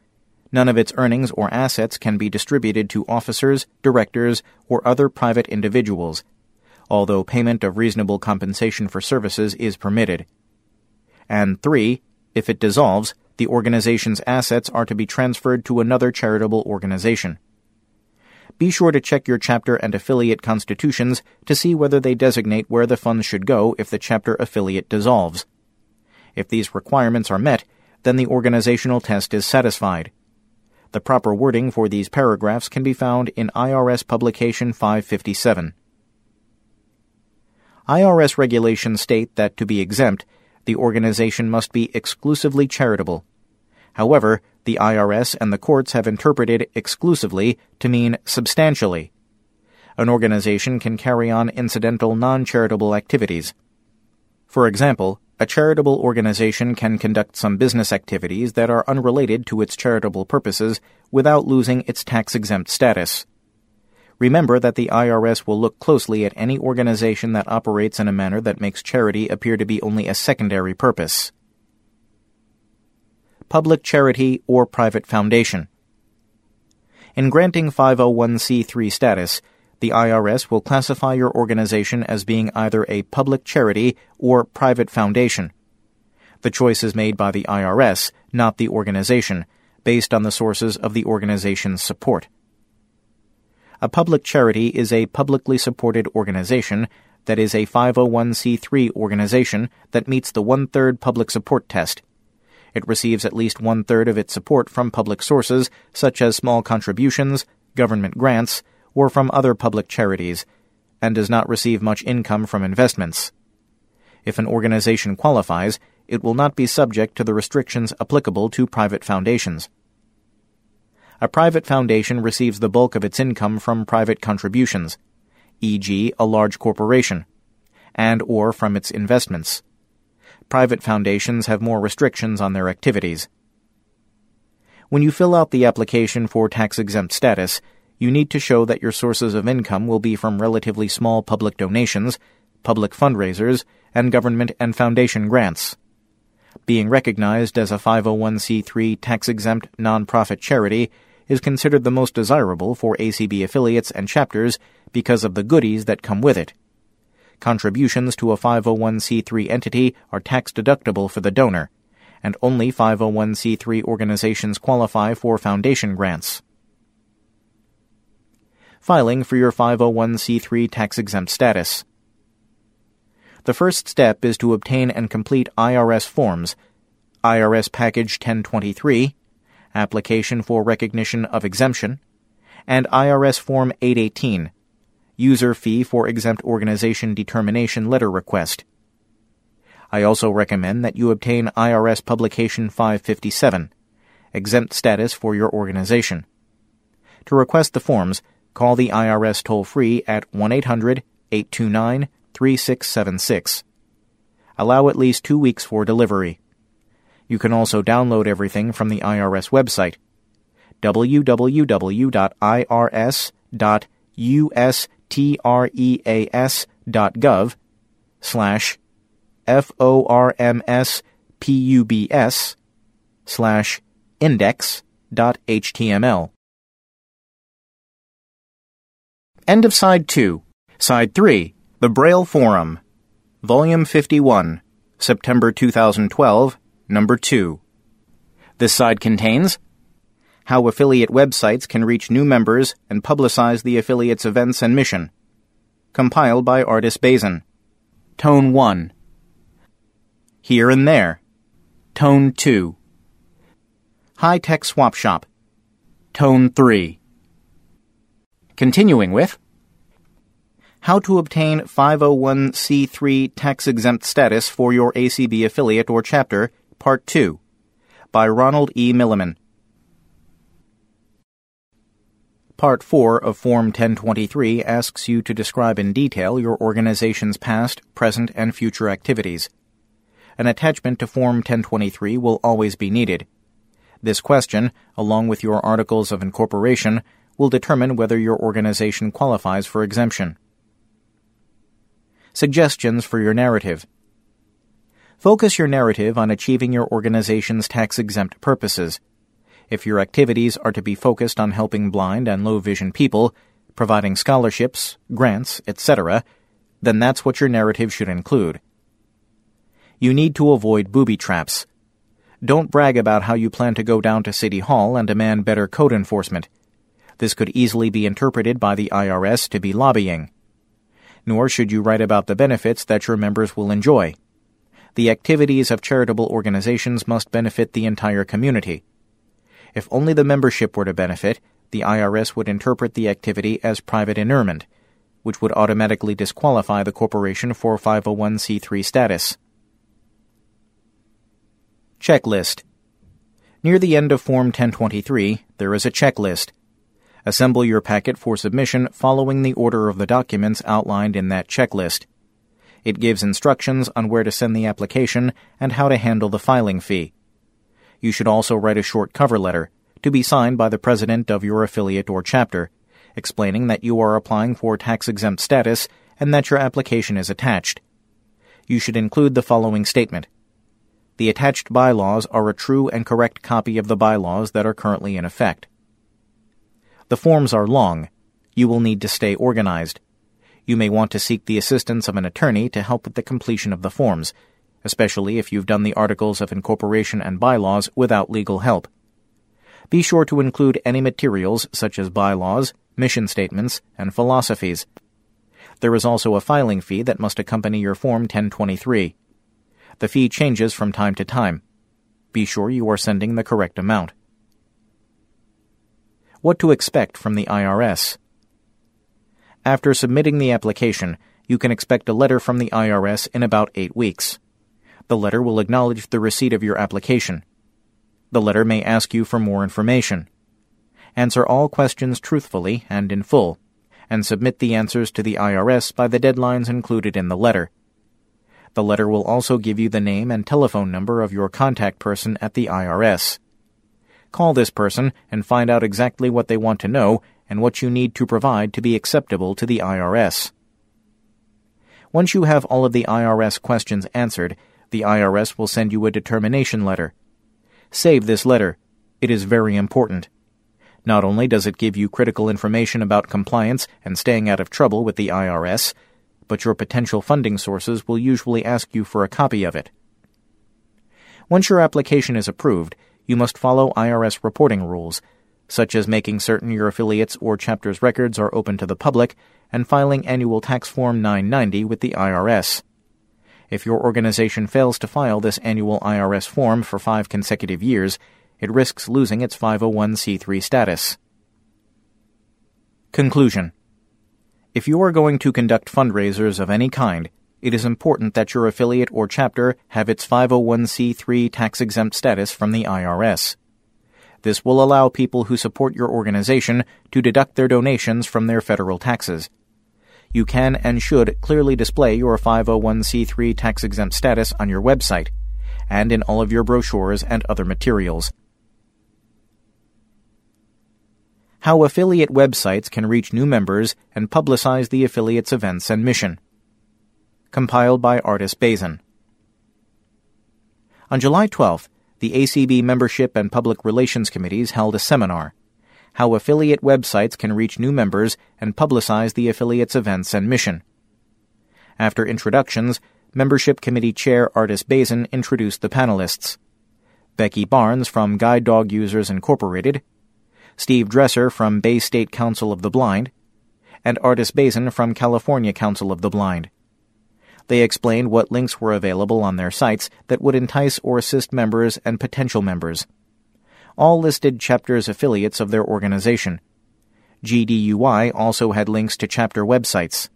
None of its earnings or assets can be distributed to officers, directors, or other private individuals, although payment of reasonable compensation for services is permitted. And three, if it dissolves, the organization's assets are to be transferred to another charitable organization. Be sure to check your chapter and affiliate constitutions to see whether they designate where the funds should go if the chapter affiliate dissolves. If these requirements are met, then the organizational test is satisfied. The proper wording for these paragraphs can be found in IRS Publication 557. IRS regulations state that to be exempt, the organization must be exclusively charitable. However, the IRS and the courts have interpreted exclusively to mean substantially. An organization can carry on incidental non charitable activities. For example, a charitable organization can conduct some business activities that are unrelated to its charitable purposes without losing its tax exempt status. Remember that the IRS will look closely at any organization that operates in a manner that makes charity appear to be only a secondary purpose. Public charity or private foundation. In granting 501c3 status, the IRS will classify your organization as being either a public charity or private foundation. The choice is made by the IRS, not the organization, based on the sources of the organization's support. A public charity is a publicly supported organization that is a 501c3 organization that meets the one third public support test. It receives at least one third of its support from public sources, such as small contributions, government grants, or from other public charities, and does not receive much income from investments. If an organization qualifies, it will not be subject to the restrictions applicable to private foundations a private foundation receives the bulk of its income from private contributions, e.g., a large corporation, and or from its investments. Private foundations have more restrictions on their activities. When you fill out the application for tax exempt status, you need to show that your sources of income will be from relatively small public donations, public fundraisers, and government and foundation grants. Being recognized as a 501c3 tax exempt nonprofit charity is considered the most desirable for ACB affiliates and chapters because of the goodies that come with it. Contributions to a 501c3 entity are tax deductible for the donor, and only 501c3 organizations qualify for foundation grants. Filing for your 501c3 tax exempt status. The first step is to obtain and complete IRS forms, IRS Package 1023, Application for Recognition of Exemption, and IRS Form 818, User Fee for Exempt Organization Determination Letter Request. I also recommend that you obtain IRS Publication 557, Exempt Status for Your Organization. To request the forms, call the IRS toll free at 1 800 829 3676. Allow at least two weeks for delivery. You can also download everything from the IRS website www.irs.ustreas.gov slash formspubs slash index.html. End of Side 2. Side 3. The Braille Forum. Volume 51. September 2012 Number 2. This side contains how affiliate websites can reach new members and publicize the affiliate's events and mission. Compiled by Ardis Bazyn. Tone 1. Here and There. Tone 2. High Tech Swap Shop. Tone 3. Continuing with How to obtain 501c3 tax exempt status for your ACB affiliate or chapter Part 2 by Ronald E. Milliman. Part 4 of Form 1023 asks you to describe in detail your organization's past, present, and future activities. An attachment to Form 1023 will always be needed. This question, along with your articles of incorporation, will determine whether your organization qualifies for exemption. Suggestions for your narrative. Focus your narrative on achieving your organization's tax exempt purposes. If your activities are to be focused on helping blind and low vision people, providing scholarships, grants, etc., then that's what your narrative should include. You need to avoid booby traps. Don't brag about how you plan to go down to City Hall and demand better code enforcement. This could easily be interpreted by the IRS to be lobbying. Nor should you write about the benefits that your members will enjoy the activities of charitable organizations must benefit the entire community. If only the membership were to benefit, the IRS would interpret the activity as private inurement, which would automatically disqualify the corporation for 501c3 status. Checklist Near the end of Form 1023, there is a checklist. Assemble your packet for submission following the order of the documents outlined in that checklist. It gives instructions on where to send the application and how to handle the filing fee. You should also write a short cover letter to be signed by the president of your affiliate or chapter, explaining that you are applying for tax exempt status and that your application is attached. You should include the following statement. The attached bylaws are a true and correct copy of the bylaws that are currently in effect. The forms are long. You will need to stay organized. You may want to seek the assistance of an attorney to help with the completion of the forms, especially if you've done the articles of incorporation and bylaws without legal help. Be sure to include any materials such as bylaws, mission statements, and philosophies. There is also a filing fee that must accompany your Form 1023. The fee changes from time to time. Be sure you are sending the correct amount. What to expect from the IRS. After submitting the application, you can expect a letter from the IRS in about eight weeks. The letter will acknowledge the receipt of your application. The letter may ask you for more information. Answer all questions truthfully and in full, and submit the answers to the IRS by the deadlines included in the letter. The letter will also give you the name and telephone number of your contact person at the IRS. Call this person and find out exactly what they want to know and what you need to provide to be acceptable to the IRS. Once you have all of the IRS questions answered, the IRS will send you a determination letter. Save this letter. It is very important. Not only does it give you critical information about compliance and staying out of trouble with the IRS, but your potential funding sources will usually ask you for a copy of it. Once your application is approved, you must follow IRS reporting rules, such as making certain your affiliates or chapters records are open to the public and filing annual tax form 990 with the IRS. If your organization fails to file this annual IRS form for five consecutive years, it risks losing its 501c3 status. Conclusion If you are going to conduct fundraisers of any kind, it is important that your affiliate or chapter have its 501c3 tax exempt status from the IRS. This will allow people who support your organization to deduct their donations from their federal taxes you can and should clearly display your 501c3 tax exempt status on your website and in all of your brochures and other materials. How affiliate websites can reach new members and publicize the affiliate's events and mission. Compiled by Ardis Bazyn. On July 12th, the ACB Membership and Public Relations Committees held a seminar how affiliate websites can reach new members and publicize the affiliate's events and mission. After introductions, Membership Committee Chair Ardis Bazyn introduced the panelists. Becky Barnes from Guide Dog Users Incorporated, Steve Dresser from Bay State Council of the Blind, and Ardis Bazyn from California Council of the Blind. They explained what links were available on their sites that would entice or assist members and potential members all listed chapters affiliates of their organization. GDUI also had links to chapter websites.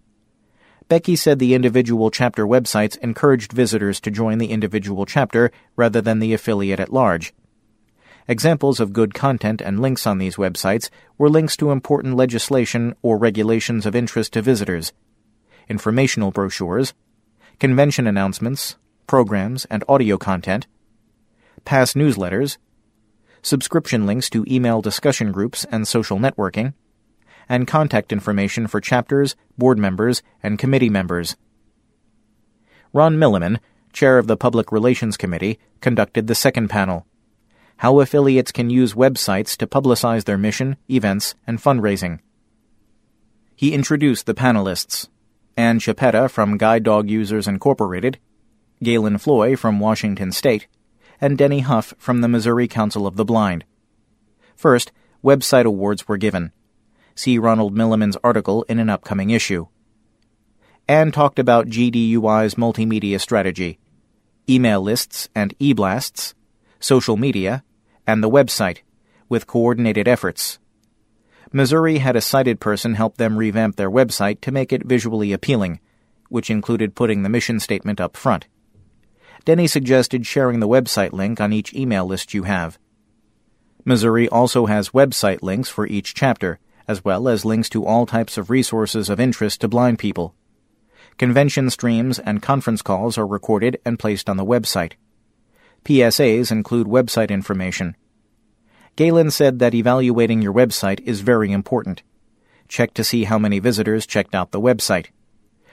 Becky said the individual chapter websites encouraged visitors to join the individual chapter rather than the affiliate at large. Examples of good content and links on these websites were links to important legislation or regulations of interest to visitors, informational brochures, convention announcements, programs, and audio content, past newsletters, subscription links to email discussion groups and social networking, and contact information for chapters, board members, and committee members. Ron Milliman, chair of the Public Relations Committee, conducted the second panel How Affiliates Can Use Websites to Publicize Their Mission, Events, and Fundraising. He introduced the panelists Ann Chiappetta from Guide Dog Users Incorporated, Galen Floy from Washington State, and Denny Huff from the Missouri Council of the Blind. First, website awards were given. See Ronald Milliman's article in an upcoming issue. Ann talked about GDUI's multimedia strategy, email lists and e-blasts, social media, and the website, with coordinated efforts. Missouri had a sighted person help them revamp their website to make it visually appealing, which included putting the mission statement up front. Denny suggested sharing the website link on each email list you have. Missouri also has website links for each chapter, as well as links to all types of resources of interest to blind people. Convention streams and conference calls are recorded and placed on the website. PSAs include website information. Galen said that evaluating your website is very important. Check to see how many visitors checked out the website.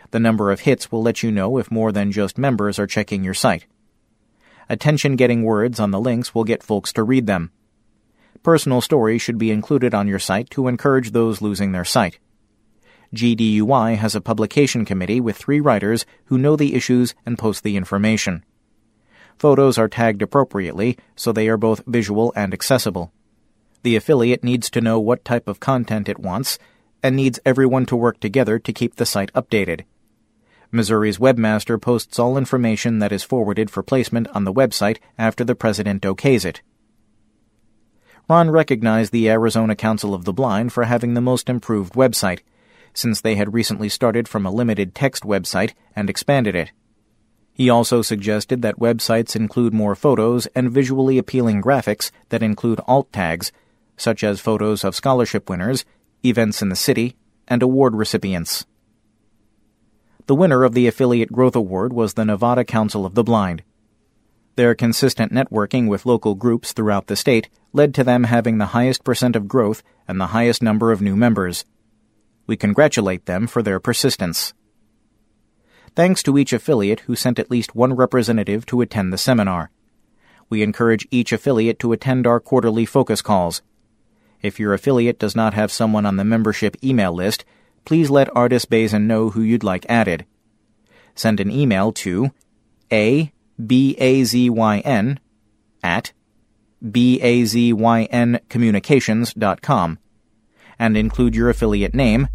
The number of hits will let you know if more than just members are checking your site. Attention getting words on the links will get folks to read them. Personal stories should be included on your site to encourage those losing their sight. GDUI has a publication committee with three writers who know the issues and post the information. Photos are tagged appropriately so they are both visual and accessible. The affiliate needs to know what type of content it wants and needs everyone to work together to keep the site updated. Missouri's webmaster posts all information that is forwarded for placement on the website after the president okays it. Ron recognized the Arizona Council of the Blind for having the most improved website, since they had recently started from a limited text website and expanded it. He also suggested that websites include more photos and visually appealing graphics that include alt tags, such as photos of scholarship winners, events in the city, and award recipients. The winner of the Affiliate Growth Award was the Nevada Council of the Blind. Their consistent networking with local groups throughout the state led to them having the highest percent of growth and the highest number of new members. We congratulate them for their persistence. Thanks to each affiliate who sent at least one representative to attend the seminar. We encourage each affiliate to attend our quarterly focus calls. If your affiliate does not have someone on the membership email list, please let Ardis Bazyn know who you'd like added. Send an email to a b a z y n at bazyn bazyncommunications.com and include your affiliate name,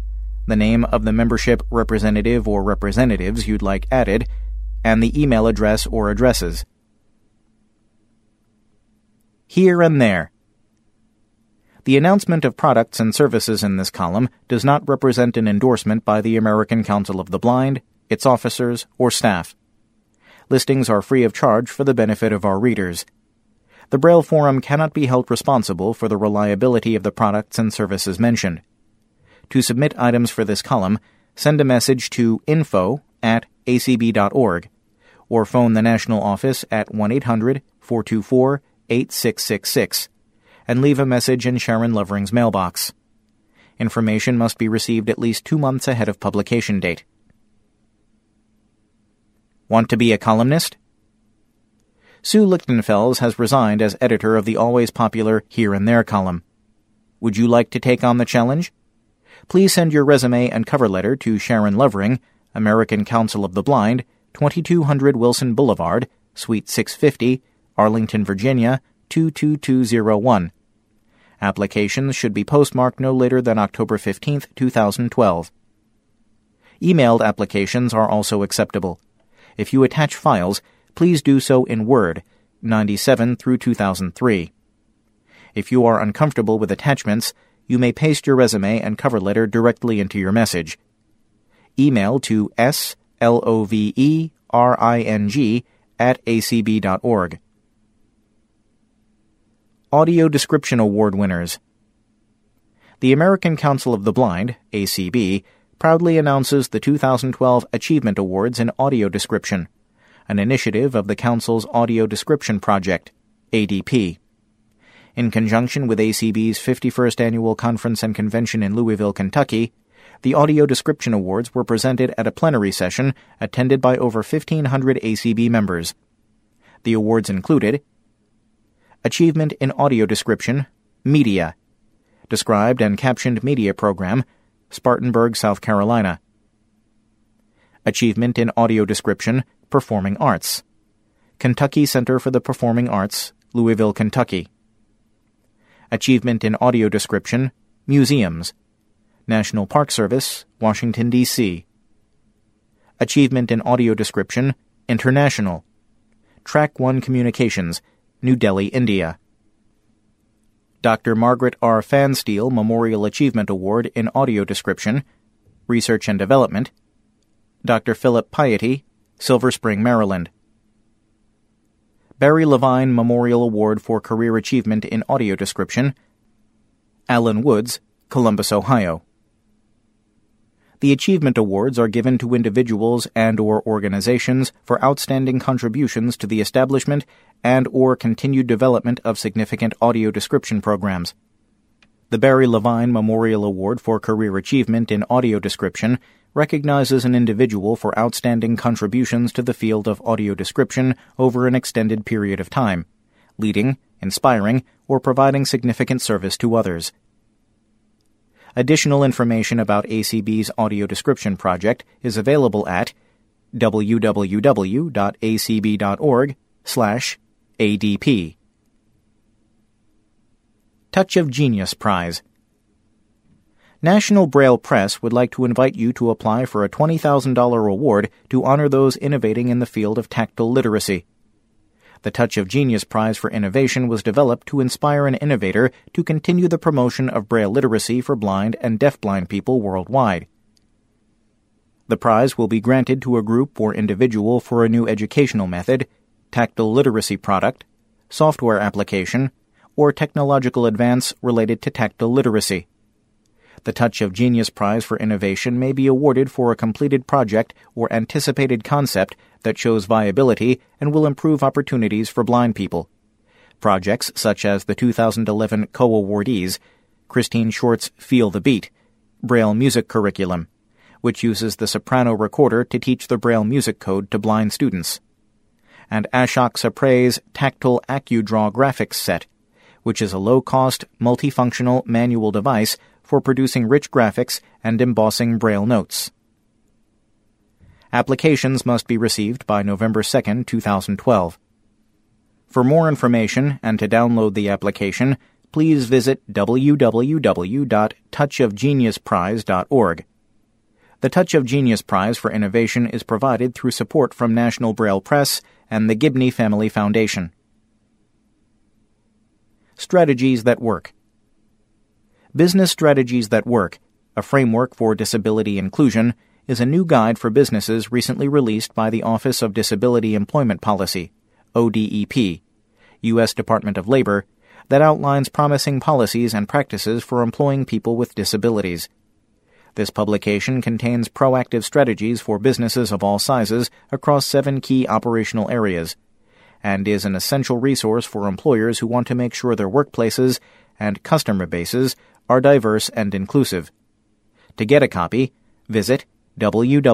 the name of the membership representative or representatives you'd like added, and the email address or addresses. Here and there. The announcement of products and services in this column does not represent an endorsement by the American Council of the Blind, its officers, or staff. Listings are free of charge for the benefit of our readers the Braille Forum cannot be held responsible for the reliability of the products and services mentioned. To submit items for this column, send a message to info at acb.org or phone the national office at 1 800 424 8666 and leave a message in Sharon Lovering's mailbox. Information must be received at least two months ahead of publication date. Want to be a columnist? Sue Lichtenfels has resigned as editor of the always popular Here and There column. Would you like to take on the challenge? Please send your resume and cover letter to Sharon Lovering, American Council of the Blind, 2200 Wilson Boulevard, Suite 650, Arlington, Virginia, 22201. Applications should be postmarked no later than October 15, 2012. Emailed applications are also acceptable. If you attach files, please do so in Word, 97 through 2003. If you are uncomfortable with attachments, you may paste your resume and cover letter directly into your message. Email to slovering at acb.org. Audio Description Award winners. The American Council of the Blind, ACB, proudly announces the 2012 Achievement Awards in Audio Description an initiative of the Council's Audio Description Project, ADP. In conjunction with ACB's 51st Annual Conference and Convention in Louisville, Kentucky, the Audio Description Awards were presented at a plenary session attended by over 1,500 ACB members. The awards included Achievement in Audio Description, Media, Described and Captioned Media Program, Spartanburg, South Carolina. Achievement in Audio Description, Performing Arts. Kentucky Center for the Performing Arts, Louisville, Kentucky. Achievement in Audio Description, Museums. National Park Service, Washington, D.C. Achievement in Audio Description, International. Track 1 Communications, New Delhi, India. Dr. Margaret R. Pfanstiehl Memorial Achievement Award in Audio Description, Research and Development. Dr. Philip Piety, Silver Spring, Maryland. Barry Levine Memorial Award for Career Achievement in Audio Description, Alan Woods, Columbus, Ohio. The Achievement Awards are given to individuals and or organizations for outstanding contributions to the establishment and or continued development of significant audio description programs. The Barry Levine Memorial Award for Career Achievement in Audio Description recognizes an individual for outstanding contributions to the field of audio description over an extended period of time, leading, inspiring, or providing significant service to others. Additional information about ACB's audio description project is available at www.acb.org/adp. Touch of Genius Prize. National Braille Press would like to invite you to apply for a $20,000 award to honor those innovating in the field of tactile literacy. The Touch of Genius Prize for Innovation was developed to inspire an innovator to continue the promotion of Braille literacy for blind and deafblind people worldwide. The prize will be granted to a group or individual for a new educational method, tactile literacy product, software application, or technological advance related to tactile literacy. The Touch of Genius Prize for Innovation may be awarded for a completed project or anticipated concept that shows viability and will improve opportunities for blind people. Projects such as the 2011 co-awardees, Christine Short's Feel the Beat, Braille Music Curriculum, which uses the soprano recorder to teach the Braille music code to blind students, and Ashok Sapray's Tactile AccuDraw graphics set, which is a low-cost, multifunctional manual device for producing rich graphics and embossing Braille notes. Applications must be received by November 2, 2012. For more information and to download the application, please visit www.touchofgeniusprize.org. The Touch of Genius Prize for Innovation is provided through support from National Braille Press and the Gibney Family Foundation. Strategies that work. Business Strategies That Work, a framework for disability inclusion, is a new guide for businesses recently released by the Office of Disability Employment Policy, ODEP, U.S. Department of Labor, that outlines promising policies and practices for employing people with disabilities. This publication contains proactive strategies for businesses of all sizes across seven key operational areas and is an essential resource for employers who want to make sure their workplaces and customer bases are diverse and inclusive. To get a copy, visit www.dol.gov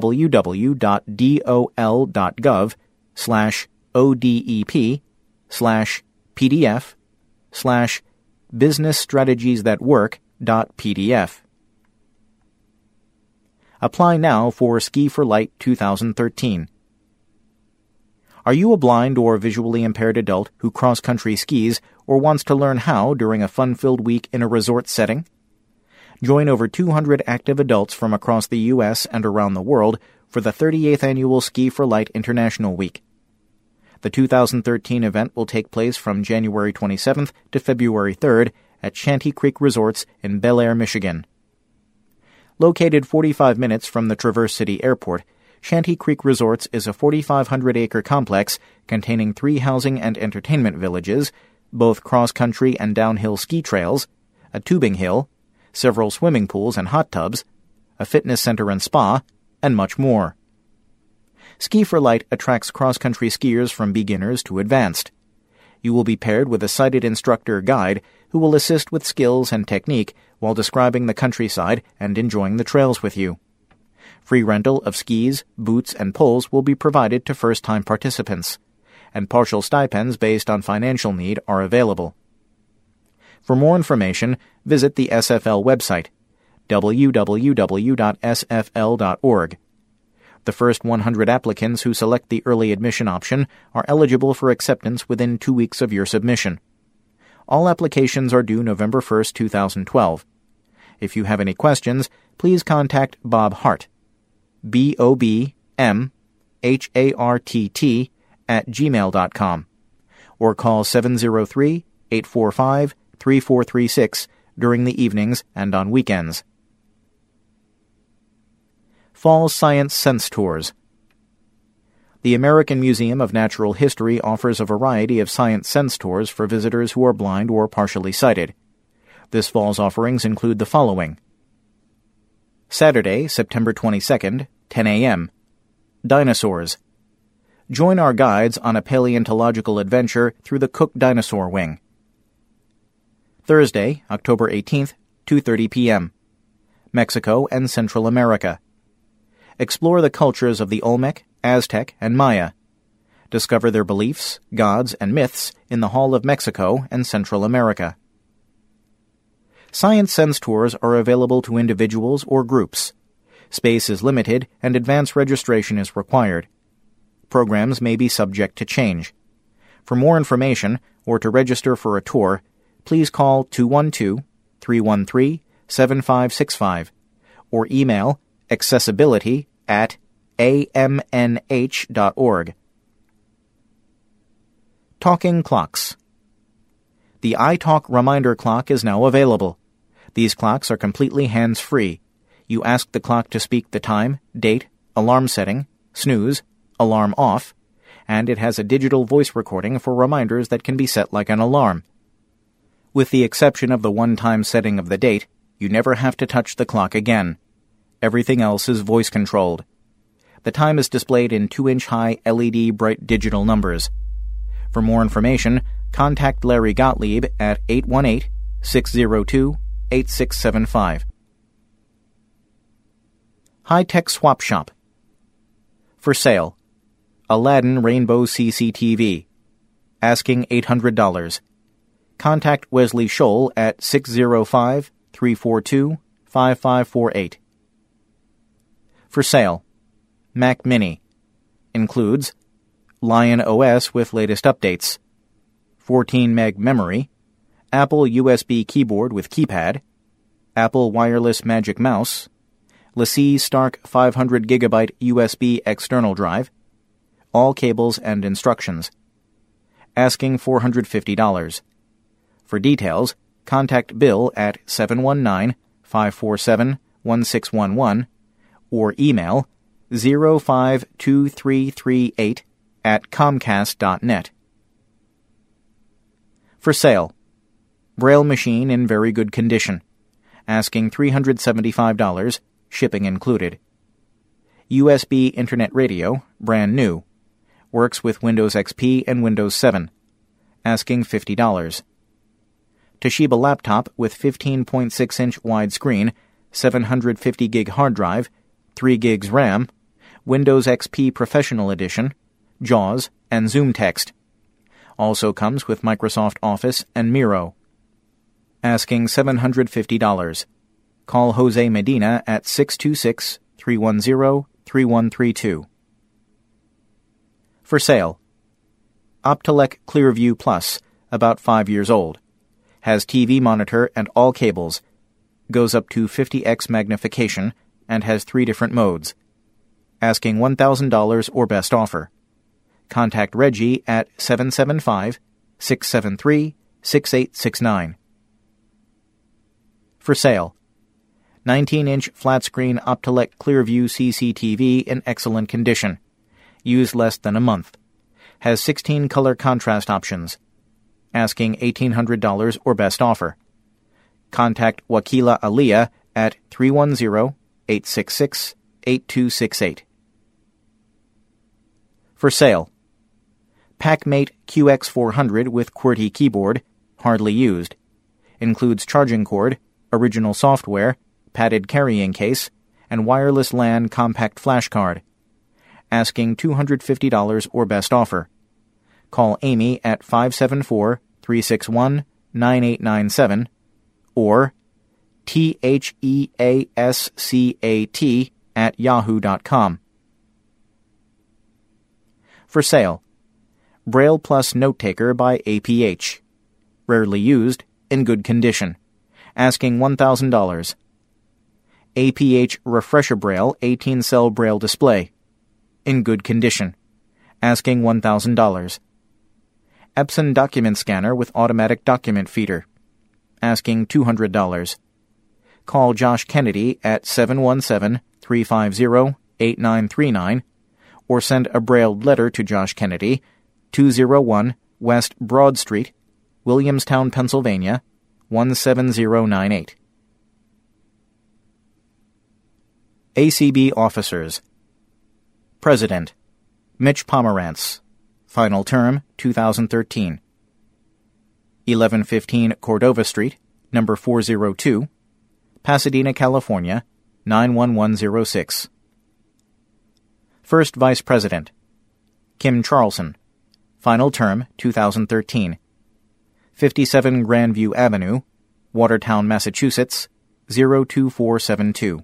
slash ODEP slash PDF slash business strategies that work dot PDF. Apply now for Ski for Light 2013. Are you a blind or visually impaired adult who cross country skis or wants to learn how during a fun filled week in a resort setting? Join over 200 active adults from across the U.S. and around the world for the 38th annual Ski for Light International Week. The 2013 event will take place from January 27th to February 3rd at Shanty Creek Resorts in Bellaire, Michigan. Located 45 minutes from the Traverse City Airport, Shanty Creek Resorts is a 4,500 acre complex containing three housing and entertainment villages, both cross country and downhill ski trails, a tubing hill, several swimming pools and hot tubs, a fitness center and spa, and much more. Ski for Light attracts cross country skiers from beginners to advanced. You will be paired with a sighted instructor guide who will assist with skills and technique while describing the countryside and enjoying the trails with you. Free rental of skis, boots, and poles will be provided to first time participants, and partial stipends based on financial need are available. For more information, visit the SFL website, www.sfl.org. The first 100 applicants who select the early admission option are eligible for acceptance within two weeks of your submission. All applications are due November 1, 2012. If you have any questions, please contact Bob Hart B O B M H A R T T at gmail.com or call 703 845 3436 during the evenings and on weekends. Fall Science Sense Tours. The American Museum of Natural History offers a variety of science sense tours for visitors who are blind or partially sighted. This fall's offerings include the following Saturday, September 22nd, 10 a.m. Dinosaurs. Join our guides on a paleontological adventure through the Koch Dinosaur Wing. Thursday, October 18th, 2:30 p.m. Mexico and Central America. Explore the cultures of the Olmec, Aztec, and Maya. Discover their beliefs, gods, and myths in the Hall of Mexico and Central America. Science Sense tours are available to individuals or groups. Space is limited and advance registration is required. Programs may be subject to change. For more information or to register for a tour, please call 212 313 7565 or email accessibility at amnh.org. Talking Clocks The iTalk Reminder Clock is now available. These clocks are completely hands free. You ask the clock to speak the time, date, alarm setting, snooze, alarm off, and it has a digital voice recording for reminders that can be set like an alarm. With the exception of the one time setting of the date, you never have to touch the clock again. Everything else is voice controlled. The time is displayed in 2 inch high LED bright digital numbers. For more information, contact Larry Gottlieb at 818 602 8675. High Tech Swap Shop. For sale Aladdin Rainbow CCTV. Asking $800. Contact Wesley Scholl at 605 342 5548. For sale Mac Mini. Includes Lion OS with latest updates, 14 meg memory, Apple USB keyboard with keypad, Apple wireless Magic Mouse, LaCie Starck 500 GB USB external drive, all cables and instructions. Asking $450. For details, contact Bill at 719 547 1611 or email 052338 at comcast.net. For sale. Braille machine in very good condition. Asking $375, shipping included. USB Internet Radio, brand new. Works with Windows XP and Windows 7. Asking $50. Toshiba laptop with 15.6 inch widescreen, 750 gig hard drive, 3 gigs RAM, Windows XP Professional Edition, JAWS, and ZoomText. Also comes with Microsoft Office and Miro. Asking $750. Call Jose Medina at 626 310 3132. For sale. Optelec Clearview Plus, about 5 years old. Has TV monitor and all cables. Goes up to 50x magnification and has three different modes asking $1,000 or best offer. Contact Reggie at 775 673 6869. For sale 19 inch flat screen Optelec Clearview CCTV in excellent condition. Used less than a month. Has 16 color contrast options. Asking $1,800 or best offer. Contact Wakila Aliyah at 310 866 8268 for sale. PAC Mate QX400 with QWERTY keyboard, hardly used. Includes charging cord, original software, padded carrying case, and wireless LAN compact flash card. Asking $250 or best offer. Call Amy at 574 361 9897 or T H E A S C A T at yahoo.com. For sale. Braille Plus Note Taker by APH. Rarely used, in good condition. Asking $1,000. APH Refreshabraille 18 cell Braille display. In good condition. Asking $1,000. Epson document scanner with automatic document feeder. Asking $200. Call Josh Kennedy at 717 350 8939 or send a brailled letter to Josh Kennedy, 201 West Broad Street, Williamstown, Pennsylvania, 17098. ACB Officers. President. Mitch Pomerantz. Final term 2013 1115 Cordova Street, number 402, Pasadena, California 91106. First Vice President. Kim Charlson. Final term 2013 57 Grandview Avenue, Watertown, Massachusetts 02472.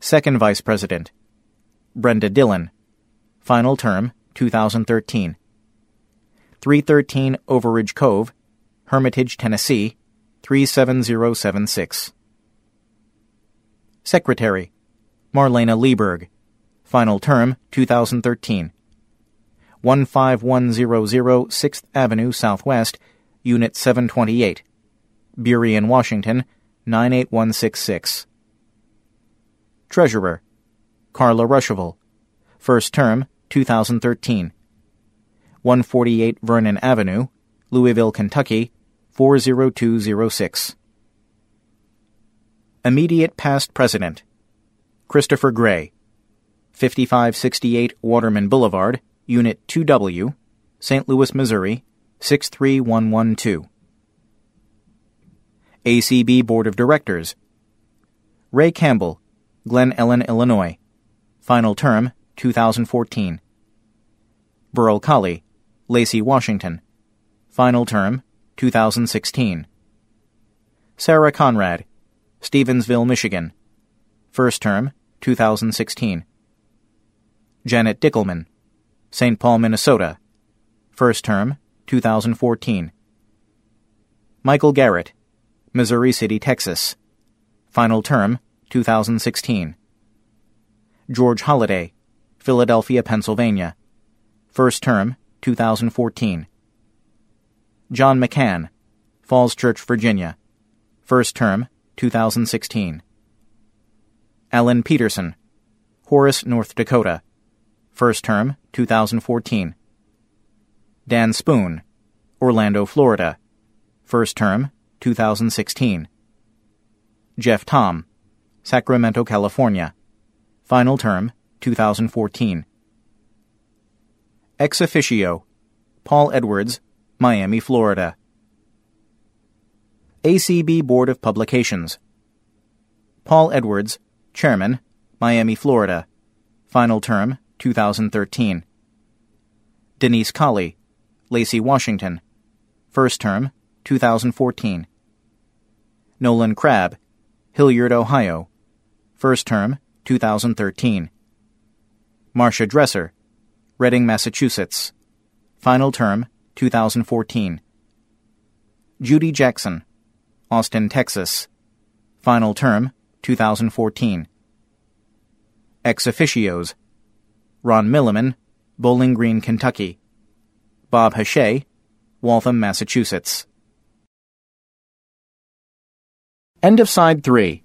Second Vice President. Brenda Dillon. Final term 2013 313 Overridge Cove, Hermitage, Tennessee 37076. Secretary. Marlaina Lieberg Final term 2013 15100 6th Avenue Southwest, Unit 728, Burien, Washington 98166. Treasurer Carla Ruschival First term 2013 148 Vernon Avenue, Louisville, Kentucky 40206. Immediate past president Christopher Gray 5568 Waterman Boulevard, Unit 2W, St. Louis, Missouri 63112. ACB Board of Directors Ray Campbell, Glen Ellyn, Illinois. Final term 2014. Burl Colley, Lacey, Washington. Final term 2016. Sarah Conrad, Stevensville, Michigan. First term 2016. Janet Dickelman, St. Paul, Minnesota. First term, 2014. Michael Garrett, Missouri City, Texas. Final term, 2016. George Holliday, Philadelphia, Pennsylvania. First term, 2014. John McCann, Falls Church, Virginia. First term, 2016. Alan Peterson, Horace, North Dakota. First term, 2014. Dan Spoon, Orlando, Florida. First term, 2016. Jeff Thom, Sacramento, California. Final term, 2014. Ex officio, Paul Edwards, Miami, Florida. ACB Board of Publications. Paul Edwards, Chairman, Miami, Florida. Final term, 2013. Denise Colley, Lacey, Washington. First term, 2014. Nolan Crabb, Hilliard, Ohio. First term, 2013. Marcia Dresser, Reading, Massachusetts. Final term, 2014. Judy Jackson, Austin, Texas. Final term, 2014. Ex officios Ron Milliman, Bowling Green, Kentucky. Bob Hachey, Waltham, Massachusetts. End of side 3.